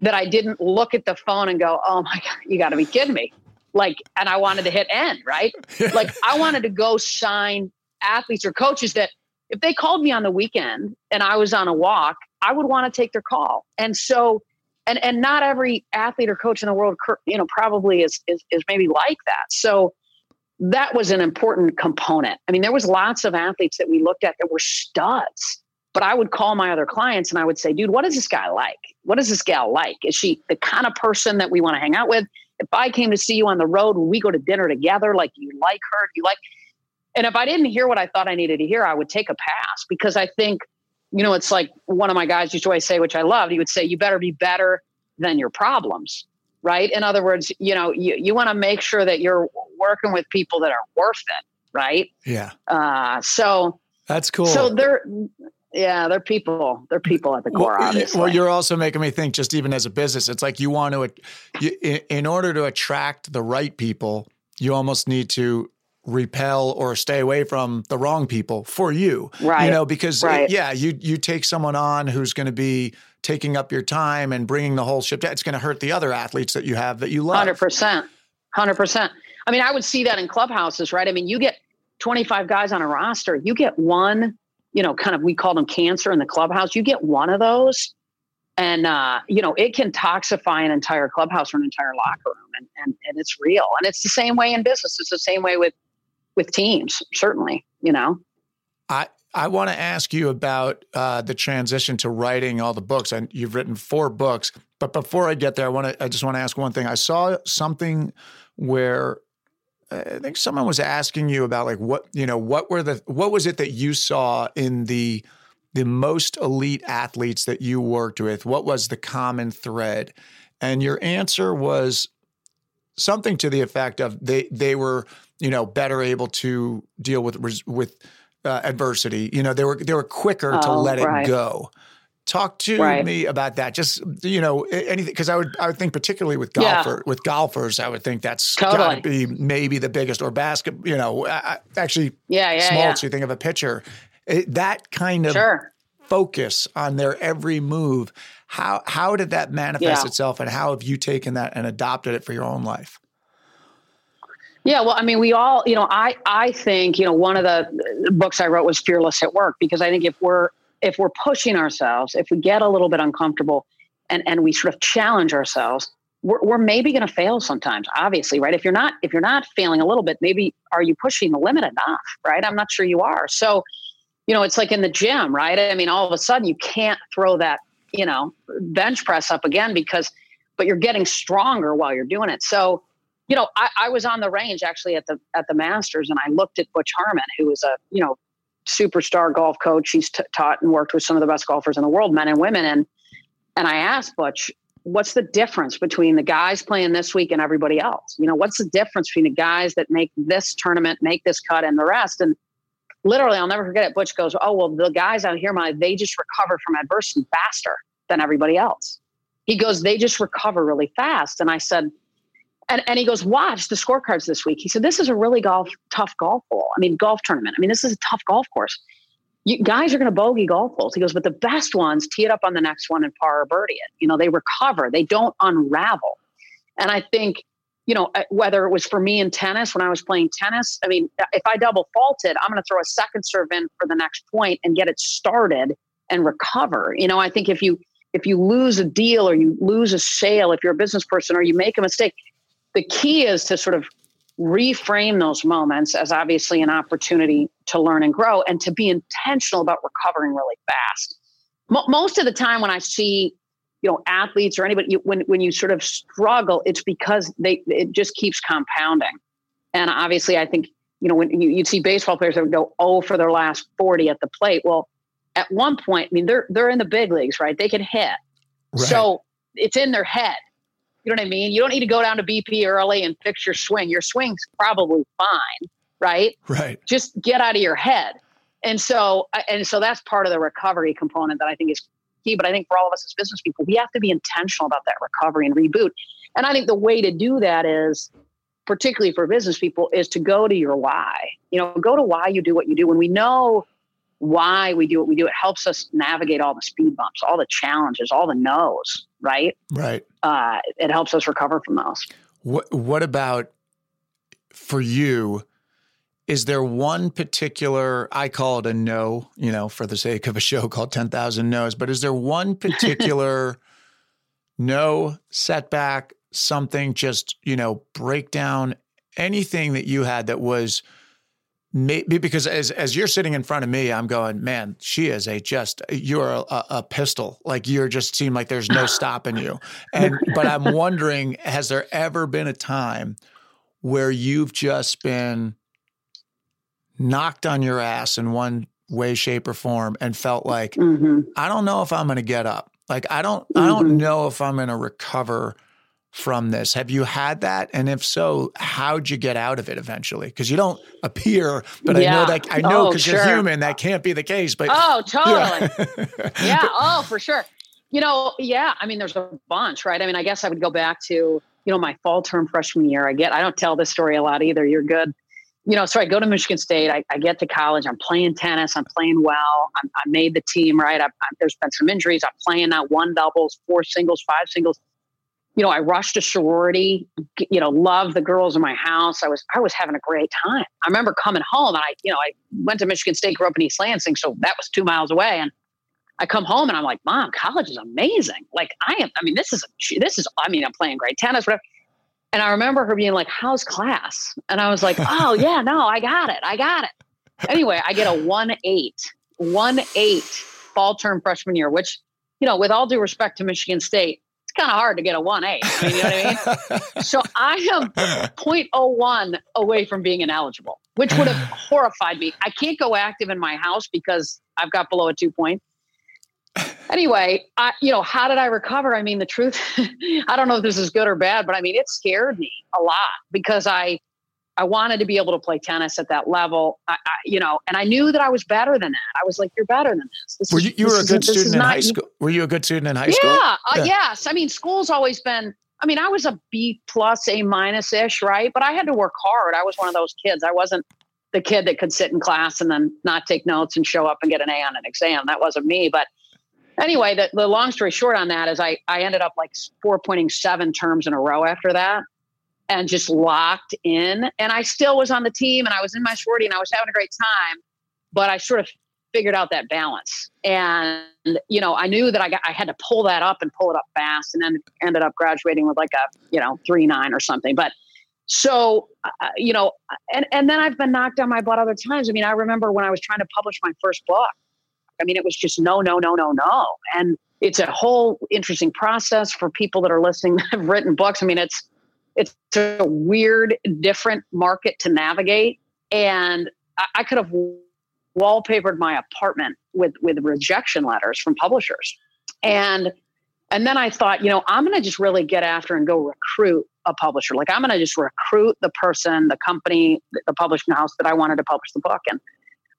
that I didn't look at the phone and go, "Oh my god, you got to be kidding me." Like and I wanted to hit end, right? like I wanted to go sign athletes or coaches that if they called me on the weekend and I was on a walk, I would want to take their call. And so and and not every athlete or coach in the world you know probably is is, is maybe like that. So that was an important component. I mean, there was lots of athletes that we looked at that were studs. But I would call my other clients and I would say, dude, what is this guy like? What is this gal like? Is she the kind of person that we want to hang out with? If I came to see you on the road, we go to dinner together? Like, you like her? You like? And if I didn't hear what I thought I needed to hear, I would take a pass because I think, you know, it's like one of my guys used to always say, which I loved. He would say, you better be better than your problems right? In other words, you know, you, you want to make sure that you're working with people that are worth it, right? Yeah. Uh, so that's cool. So they're, yeah, they're people. They're people at the core, well, obviously. Well, you're also making me think, just even as a business, it's like you want to, you, in order to attract the right people, you almost need to repel or stay away from the wrong people for you. Right. You know, because right. yeah, you you take someone on who's going to be taking up your time and bringing the whole ship down. It's going to hurt the other athletes that you have that you love. Hundred percent, hundred percent. I mean, I would see that in clubhouses, right? I mean, you get twenty five guys on a roster, you get one, you know, kind of we call them cancer in the clubhouse. You get one of those, and uh, you know, it can toxify an entire clubhouse or an entire locker room, and and and it's real. And it's the same way in business. It's the same way with with teams, certainly. You know. I I want to ask you about uh, the transition to writing all the books. And you've written four books, but before I get there, I want to. I just want to ask one thing. I saw something where I think someone was asking you about like what you know what were the what was it that you saw in the the most elite athletes that you worked with? What was the common thread? And your answer was something to the effect of they they were you know better able to deal with with uh, adversity. You know, they were they were quicker oh, to let right. it go. Talk to right. me about that. Just you know, anything because I would I would think particularly with golfer yeah. with golfers, I would think that's totally. got to be maybe the biggest or basket. You know, actually, yeah, yeah, small. Yeah. So you think of a pitcher, it, that kind of sure. focus on their every move. How how did that manifest yeah. itself, and how have you taken that and adopted it for your own life? Yeah, well, I mean, we all, you know, I I think, you know, one of the books I wrote was Fearless at Work because I think if we're if we're pushing ourselves, if we get a little bit uncomfortable and and we sort of challenge ourselves, we're, we're maybe going to fail sometimes. Obviously, right? If you're not if you're not failing a little bit, maybe are you pushing the limit enough? Right? I'm not sure you are. So, you know, it's like in the gym, right? I mean, all of a sudden you can't throw that, you know, bench press up again because, but you're getting stronger while you're doing it. So you know, I, I, was on the range actually at the at the Masters, and I looked at Butch Harmon, who is a you know superstar golf coach. He's t- taught and worked with some of the best golfers in the world, men and women, and and I asked Butch, what's the difference between the guys playing this week and everybody else? You know, what's the difference between the guys that make this tournament, make this cut, and the rest? And literally, I'll never forget it. Butch goes, "Oh well, the guys out here, my they just recover from adversity faster than everybody else." He goes, "They just recover really fast," and I said and, and he goes, watch the scorecards this week. He said, this is a really golf tough golf hole. I mean, golf tournament. I mean, this is a tough golf course. You guys are going to bogey golf holes. He goes, but the best ones tee it up on the next one and par or birdie it. You know, they recover. They don't unravel. And I think, you know, uh, whether it was for me in tennis when I was playing tennis, I mean, if I double faulted, I'm going to throw a second serve in for the next point and get it started and recover. You know, I think if you if you lose a deal or you lose a sale, if you're a business person or you make a mistake, the key is to sort of reframe those moments as obviously an opportunity to learn and grow and to be intentional about recovering really fast. most of the time when I see, you know, athletes or anybody, you, when, when you sort of struggle, it's because they, it just keeps compounding. And obviously I think, you know, when you, you see baseball players that would go, oh, for their last 40 at the plate. Well, at one point, I mean, they're, they're in the big leagues, right? They can hit. Right. So it's in their head. You know what I mean? You don't need to go down to BP early and fix your swing. Your swing's probably fine, right? Right. Just get out of your head. And so, and so that's part of the recovery component that I think is key. But I think for all of us as business people, we have to be intentional about that recovery and reboot. And I think the way to do that is, particularly for business people, is to go to your why. You know, go to why you do what you do. When we know why we do what we do, it helps us navigate all the speed bumps, all the challenges, all the no's, right? Right. Uh, it helps us recover from those. What What about for you? Is there one particular? I call it a no, you know, for the sake of a show called Ten Thousand No's. But is there one particular no setback? Something just you know breakdown anything that you had that was Maybe because as as you're sitting in front of me, I'm going, man, she is a just you're a, a pistol. Like you're just seem like there's no stopping you. And but I'm wondering, has there ever been a time where you've just been knocked on your ass in one way, shape, or form, and felt like mm-hmm. I don't know if I'm going to get up. Like I don't mm-hmm. I don't mm-hmm. know if I'm going to recover from this. Have you had that? And if so, how'd you get out of it eventually? Because you don't appear, but yeah. I know that I know because oh, sure. you're human, that can't be the case. But oh, totally, yeah. yeah. Oh, for sure. You know, yeah. I mean, there's a bunch, right? I mean, I guess I would go back to you know my fall term freshman year. I get I don't tell this story a lot either. You're good. you know, so I go to Michigan State. I, I get to college. I'm playing tennis. I'm playing well. I'm, i made the team, right? I, I, there's been some injuries. I'm playing now one doubles, four singles, five singles. You know, I rushed to sorority. You know, love the girls in my house. I was I was having a great time. I remember coming home, and I, you know, I went to Michigan State, grew up in East Lansing, so that was two miles away, and I come home and I'm like, Mom, college is amazing. Like I am. I mean, this is this is. I mean, I'm playing great tennis, whatever. And I remember her being like, How's class? And I was like, Oh, yeah, no, I got it. I got it. Anyway, I get a 1 8, 1 8 fall term freshman year, which, you know, with all due respect to Michigan State, kind of hard to get a 1 8. Mean, you know what I mean? so I am 0.01 away from being ineligible, which would have horrified me. I can't go active in my house because I've got below a two point anyway, I, you know, how did I recover? I mean, the truth, I don't know if this is good or bad, but I mean, it scared me a lot because I, I wanted to be able to play tennis at that level, I, I, you know, and I knew that I was better than that. I was like, "You're better than this." this were you, you were a good student in high school? Were you a good student in high yeah, school? Uh, yeah, yes. I mean, school's always been. I mean, I was a B plus, A minus ish, right? But I had to work hard. I was one of those kids. I wasn't the kid that could sit in class and then not take notes and show up and get an A on an exam. That wasn't me. But anyway, the, the long story short on that is I, I ended up like four pointing seven terms in a row after that and just locked in. And I still was on the team and I was in my sorority and I was having a great time, but I sort of figured out that balance. And, you know, I knew that I got, I had to pull that up and pull it up fast and then ended up graduating with like a, you know, three, nine or something. But so, uh, you know, and, and then I've been knocked on my butt other times. I mean, I remember when I was trying to publish my first book, I mean, it was just no, no, no, no, no. And it's a whole interesting process for people that are listening that have written books. I mean, it's it's a weird, different market to navigate. And I, I could have wallpapered my apartment with with rejection letters from publishers. And and then I thought, you know, I'm going to just really get after and go recruit a publisher. Like I'm going to just recruit the person, the company, the publishing house that I wanted to publish the book. And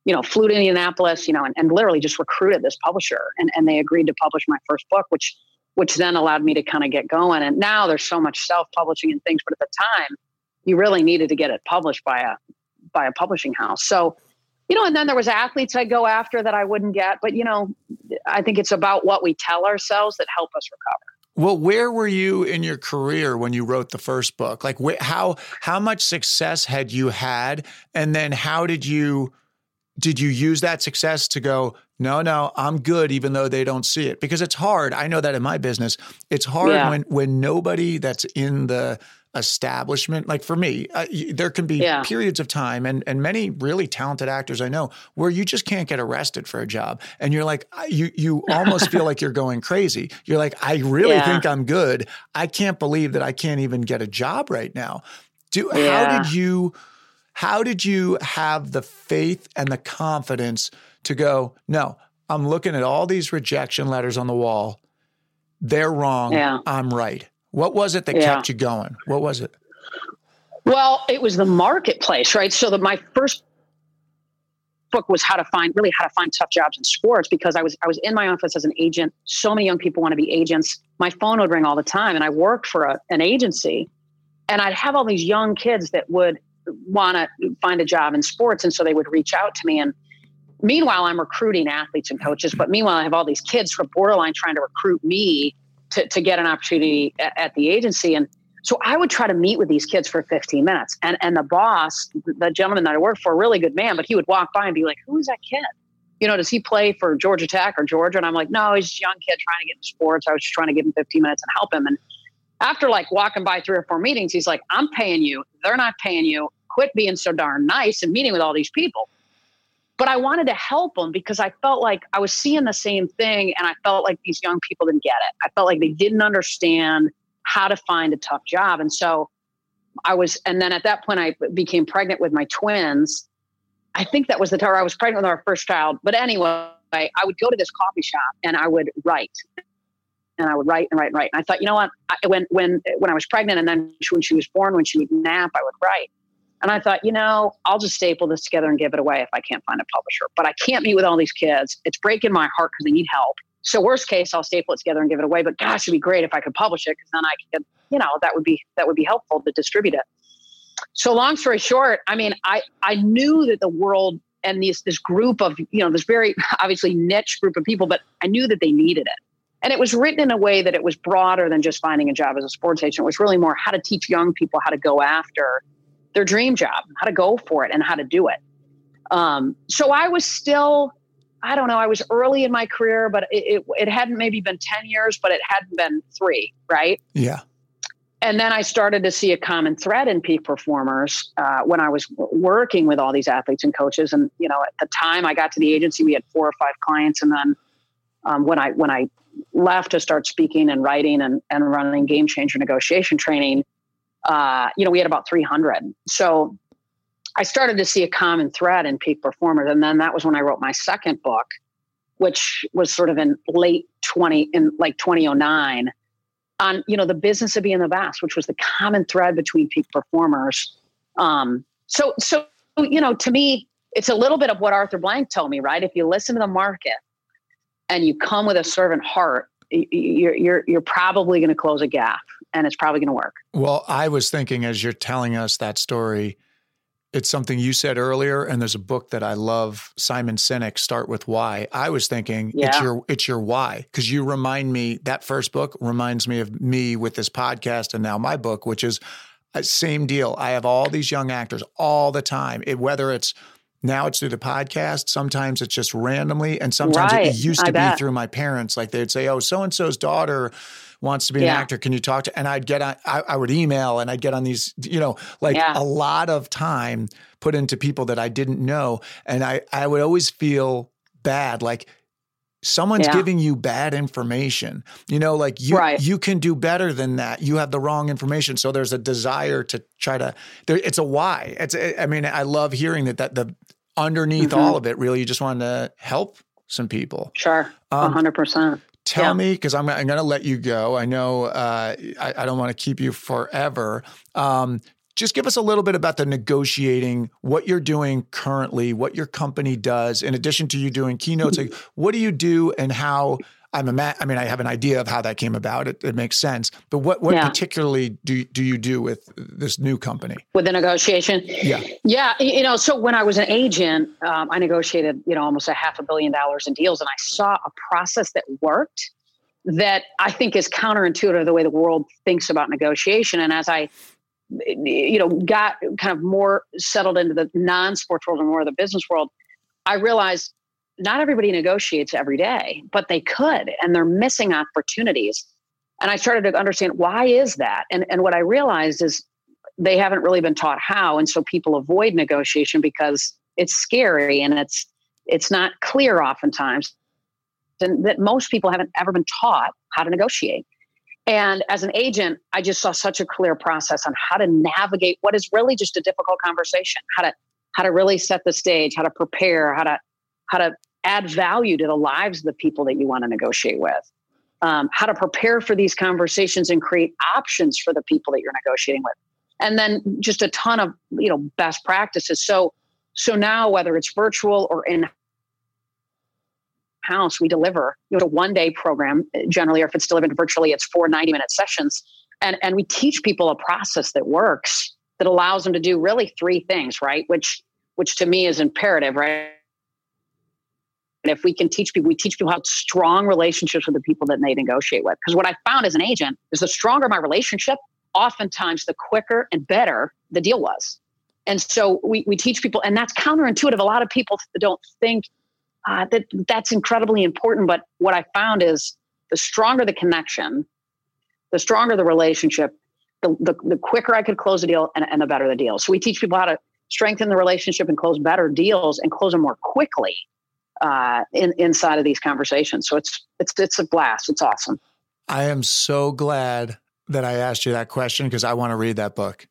you know, flew to Indianapolis, you know, and, and literally just recruited this publisher and, and they agreed to publish my first book, which which then allowed me to kind of get going. And now there's so much self-publishing and things, but at the time, you really needed to get it published by a by a publishing house. So, you know, and then there was athletes I go after that I wouldn't get, but you know, I think it's about what we tell ourselves that help us recover. Well, where were you in your career when you wrote the first book? Like, wh- how how much success had you had, and then how did you did you use that success to go no no i'm good even though they don't see it. Because it's hard. I know that in my business. It's hard yeah. when when nobody that's in the establishment like for me uh, there can be yeah. periods of time and and many really talented actors i know where you just can't get arrested for a job. And you're like you you almost feel like you're going crazy. You're like i really yeah. think i'm good. I can't believe that i can't even get a job right now. Do how did you how did you have the faith and the confidence to go, no, I'm looking at all these rejection letters on the wall. They're wrong. Yeah. I'm right. What was it that yeah. kept you going? What was it? Well, it was the marketplace, right? So that my first book was how to find really how to find tough jobs in sports because I was I was in my office as an agent. So many young people want to be agents. My phone would ring all the time, and I worked for a, an agency, and I'd have all these young kids that would want to find a job in sports. And so they would reach out to me. And meanwhile, I'm recruiting athletes and coaches. But meanwhile, I have all these kids from borderline trying to recruit me to, to get an opportunity at, at the agency. And so I would try to meet with these kids for 15 minutes. And, and the boss, the gentleman that I worked for, a really good man, but he would walk by and be like, Who is that kid? You know, does he play for Georgia Tech or Georgia? And I'm like, No, he's a young kid trying to get into sports. I was just trying to give him 15 minutes and help him. And after like walking by three or four meetings, he's like, I'm paying you. They're not paying you. Quit being so darn nice and meeting with all these people. But I wanted to help them because I felt like I was seeing the same thing and I felt like these young people didn't get it. I felt like they didn't understand how to find a tough job. And so I was, and then at that point, I became pregnant with my twins. I think that was the time I was pregnant with our first child. But anyway, I would go to this coffee shop and I would write and I would write and write and write. And I thought, you know what? I, when when when I was pregnant, and then when she was born, when she would nap, I would write. And I thought, you know, I'll just staple this together and give it away if I can't find a publisher. But I can't meet with all these kids. It's breaking my heart because they need help. So worst case, I'll staple it together and give it away. But gosh, it'd be great if I could publish it because then I could, you know, that would be that would be helpful to distribute it. so long story short, I mean, I I knew that the world and these this group of you know this very obviously niche group of people, but I knew that they needed it. And it was written in a way that it was broader than just finding a job as a sports agent. It was really more how to teach young people how to go after their dream job, how to go for it, and how to do it. Um, so I was still, I don't know, I was early in my career, but it, it, it hadn't maybe been 10 years, but it hadn't been three, right? Yeah. And then I started to see a common thread in peak performers uh, when I was working with all these athletes and coaches. And you know, at the time I got to the agency, we had four or five clients, and then um, when I when I left to start speaking and writing and, and running game changer negotiation training, uh, you know, we had about 300. So I started to see a common thread in peak performers. And then that was when I wrote my second book, which was sort of in late 20, in like 2009 on, you know, the business of being the best, which was the common thread between peak performers. Um, so, so, you know, to me, it's a little bit of what Arthur Blank told me, right? If you listen to the market and you come with a servant heart, you're, you're, you're probably going to close a gap and it's probably going to work. Well, I was thinking as you're telling us that story, it's something you said earlier, and there's a book that I love, Simon Sinek, Start with Why. I was thinking yeah. it's your it's your why because you remind me that first book reminds me of me with this podcast and now my book, which is uh, same deal. I have all these young actors all the time. It, whether it's now it's through the podcast. Sometimes it's just randomly, and sometimes right. it used to I be bet. through my parents. Like they'd say, "Oh, so and so's daughter." wants to be yeah. an actor. Can you talk to? And I'd get on, I, I would email and I'd get on these, you know, like yeah. a lot of time put into people that I didn't know. And I, I would always feel bad. Like, someone's yeah. giving you bad information you know like you right. you can do better than that you have the wrong information so there's a desire to try to there, it's a why it's i mean i love hearing that that the underneath mm-hmm. all of it really you just want to help some people sure um, 100% Tell yeah. me, because I'm, I'm going to let you go. I know uh, I, I, don't want to keep you forever. Um, just give us a little bit about the negotiating, what you're doing currently, what your company does, in addition to you doing keynotes. like, what do you do, and how I'm a I mean, I have an idea of how that came about. It, it makes sense. But what what yeah. particularly do do you do with this new company? With the negotiation? Yeah. Yeah. You know, so when I was an agent, um, I negotiated, you know, almost a half a billion dollars in deals, and I saw a process that worked that I think is counterintuitive to the way the world thinks about negotiation. And as I you know got kind of more settled into the non-sports world and more of the business world i realized not everybody negotiates every day, but they could, and they're missing opportunities. And I started to understand why is that? And and what I realized is they haven't really been taught how, and so people avoid negotiation because it's scary and it's it's not clear oftentimes, and that most people haven't ever been taught how to negotiate. And as an agent, I just saw such a clear process on how to navigate what is really just a difficult conversation, how to how to really set the stage, how to prepare, how to how to add value to the lives of the people that you want to negotiate with, um, how to prepare for these conversations and create options for the people that you're negotiating with, and then just a ton of you know best practices. So so now whether it's virtual or in house, we deliver you know a one day program generally, or if it's delivered virtually, it's four 90 minute sessions, and and we teach people a process that works that allows them to do really three things, right? Which which to me is imperative, right? And if we can teach people, we teach people how strong relationships with the people that they negotiate with. Because what I found as an agent is the stronger my relationship, oftentimes the quicker and better the deal was. And so we, we teach people, and that's counterintuitive. A lot of people don't think uh, that that's incredibly important. But what I found is the stronger the connection, the stronger the relationship, the, the, the quicker I could close a deal and, and the better the deal. So we teach people how to strengthen the relationship and close better deals and close them more quickly uh, in, inside of these conversations. So it's it's it's a blast. It's awesome. I am so glad that I asked you that question because I want to read that book.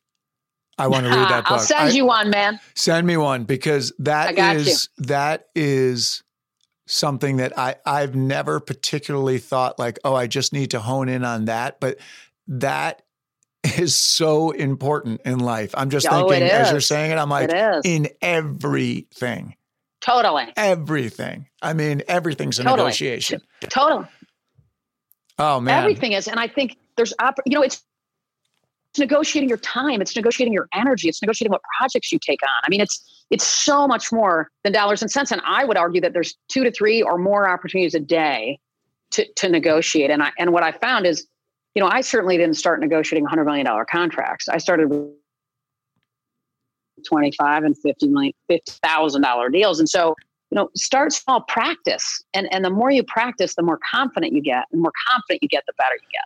I want to read that book. I'll send I, you one, man. Send me one because that is you. that is something that I I've never particularly thought like, oh, I just need to hone in on that, but that is so important in life. I'm just oh, thinking as you're saying it, I'm like it in everything. Totally. Everything. I mean, everything's a totally. negotiation. Totally. Oh man. Everything is. And I think there's, you know, it's negotiating your time, it's negotiating your energy, it's negotiating what projects you take on. I mean, it's it's so much more than dollars and cents. And I would argue that there's two to three or more opportunities a day to, to negotiate. And I and what I found is, you know, I certainly didn't start negotiating $100 million contracts. I started with 25 and 50 million, $50,000 deals. And so, you know, start small practice. And, and the more you practice, the more confident you get. And the more confident you get, the better you get.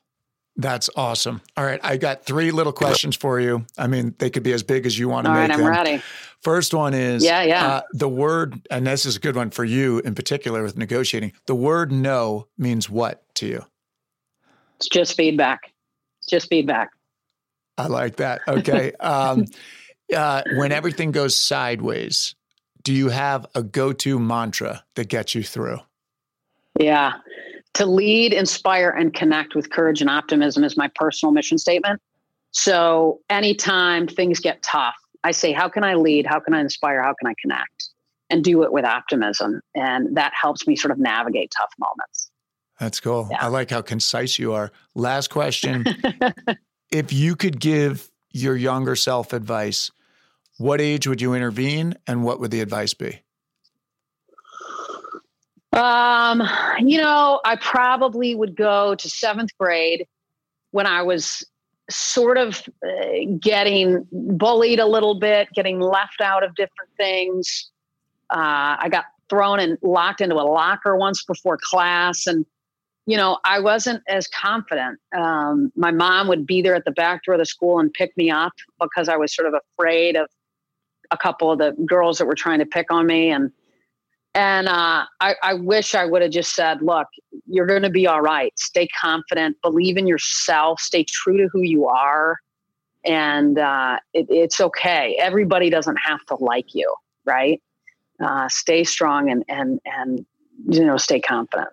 That's awesome. All right. I got three little questions for you. I mean, they could be as big as you want to All make right, I'm them. ready. First one is Yeah, yeah. Uh, the word, and this is a good one for you in particular with negotiating. The word no means what to you? It's just feedback. It's just feedback. I like that. Okay. um, uh, when everything goes sideways, do you have a go to mantra that gets you through? Yeah. To lead, inspire, and connect with courage and optimism is my personal mission statement. So anytime things get tough, I say, how can I lead? How can I inspire? How can I connect? And do it with optimism. And that helps me sort of navigate tough moments. That's cool. Yeah. I like how concise you are. Last question. if you could give your younger self advice, what age would you intervene and what would the advice be? Um, you know, I probably would go to seventh grade when I was sort of uh, getting bullied a little bit, getting left out of different things. Uh, I got thrown and locked into a locker once before class, and you know, I wasn't as confident. Um, my mom would be there at the back door of the school and pick me up because I was sort of afraid of a couple of the girls that were trying to pick on me, and and uh, I, I wish I would have just said, look, you're going to be all right. Stay confident, believe in yourself, stay true to who you are. And uh, it, it's okay. Everybody doesn't have to like you, right? Uh, stay strong and, and, and, you know, stay confident.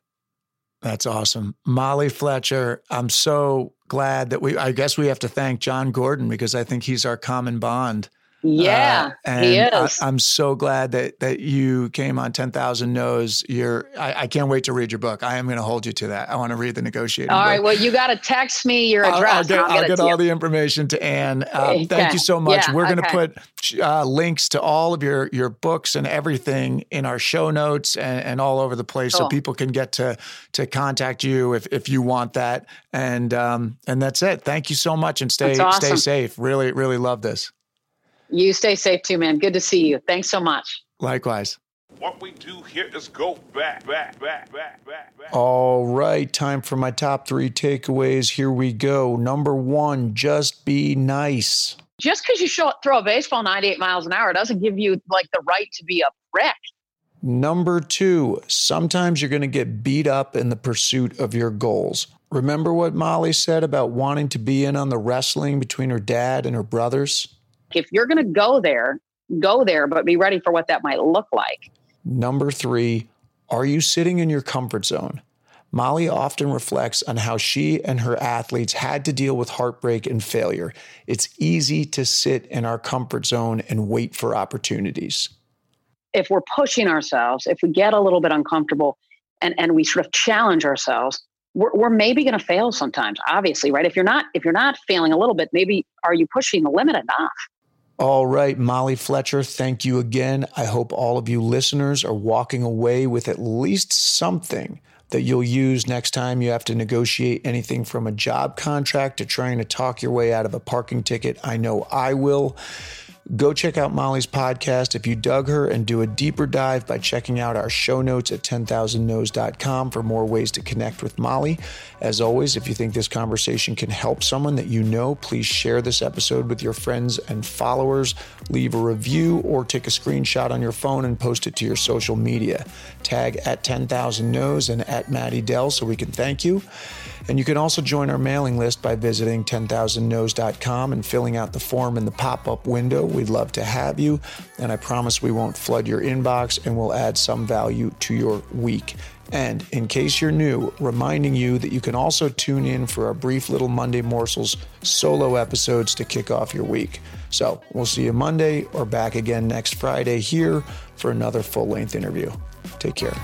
That's awesome. Molly Fletcher, I'm so glad that we, I guess we have to thank Jon Gordon because I think he's our common bond. Yeah, Uh, he is. I, am so glad that that you came on Ten Thousand No's. You're. I, I can't wait to read your book. I am going to hold you to that. I want to read the negotiating. all book. right. Well, you got to text me your I'll, address. I'll get, I'll I'll get, get it to all you. the information to Anne. Uh, Okay. thank you so much. Yeah, We're going to okay. put uh, links to all of your your books and everything in our show notes and, and all over the place, so people can get to to contact you if if you want that. And um and that's it. Thank you so much, and stay That's stay safe. Really really love this. You stay safe too, man. Good to see you. Thanks so much. Likewise. What we do here is go back, back, back, back, back, back. All right, time for my top three takeaways. Here we go. Number one, just be nice. Just because you show, throw a baseball 98 miles an hour doesn't give you like the right to be a prick. Number two, sometimes you're going to get beat up in the pursuit of your goals. Remember what Molly said about wanting to be in on the wrestling between her dad and her brothers? If you're going to go there, go there, but be ready for what that might look like. Number three, are you sitting in your comfort zone? Molly often reflects on how she and her athletes had to deal with heartbreak and failure. It's easy to sit in our comfort zone and wait for opportunities. If we're pushing ourselves, if we get a little bit uncomfortable and, and we sort of challenge ourselves, we're, we're maybe going to fail sometimes, obviously, right? If you're not, if you're not failing a little bit, maybe are you pushing the limit enough? All right, Molly Fletcher, thank you again. I hope all of you listeners are walking away with at least something that you'll use next time you have to negotiate anything from a job contract to trying to talk your way out of a parking ticket. I know I will. Go check out Molly's podcast if you dug her and do a deeper dive by checking out our show notes at 10,000nos.com for more ways to connect with Molly. As always, if you think this conversation can help someone that you know, please share this episode with your friends and followers. Leave a review or take a screenshot on your phone and post it to your social media. Tag at 10,000 nos and at Maddie Dell so we can thank you. And you can also join our mailing list by visiting 10,000nos.com and filling out the form in the pop up window. We'd love to have you. And I promise we won't flood your inbox and we'll add some value to your week. And in case you're new, reminding you that you can also tune in for our brief little Monday Morsels solo episodes to kick off your week. So we'll see you Monday or back again next Friday here for another full length interview. Take care.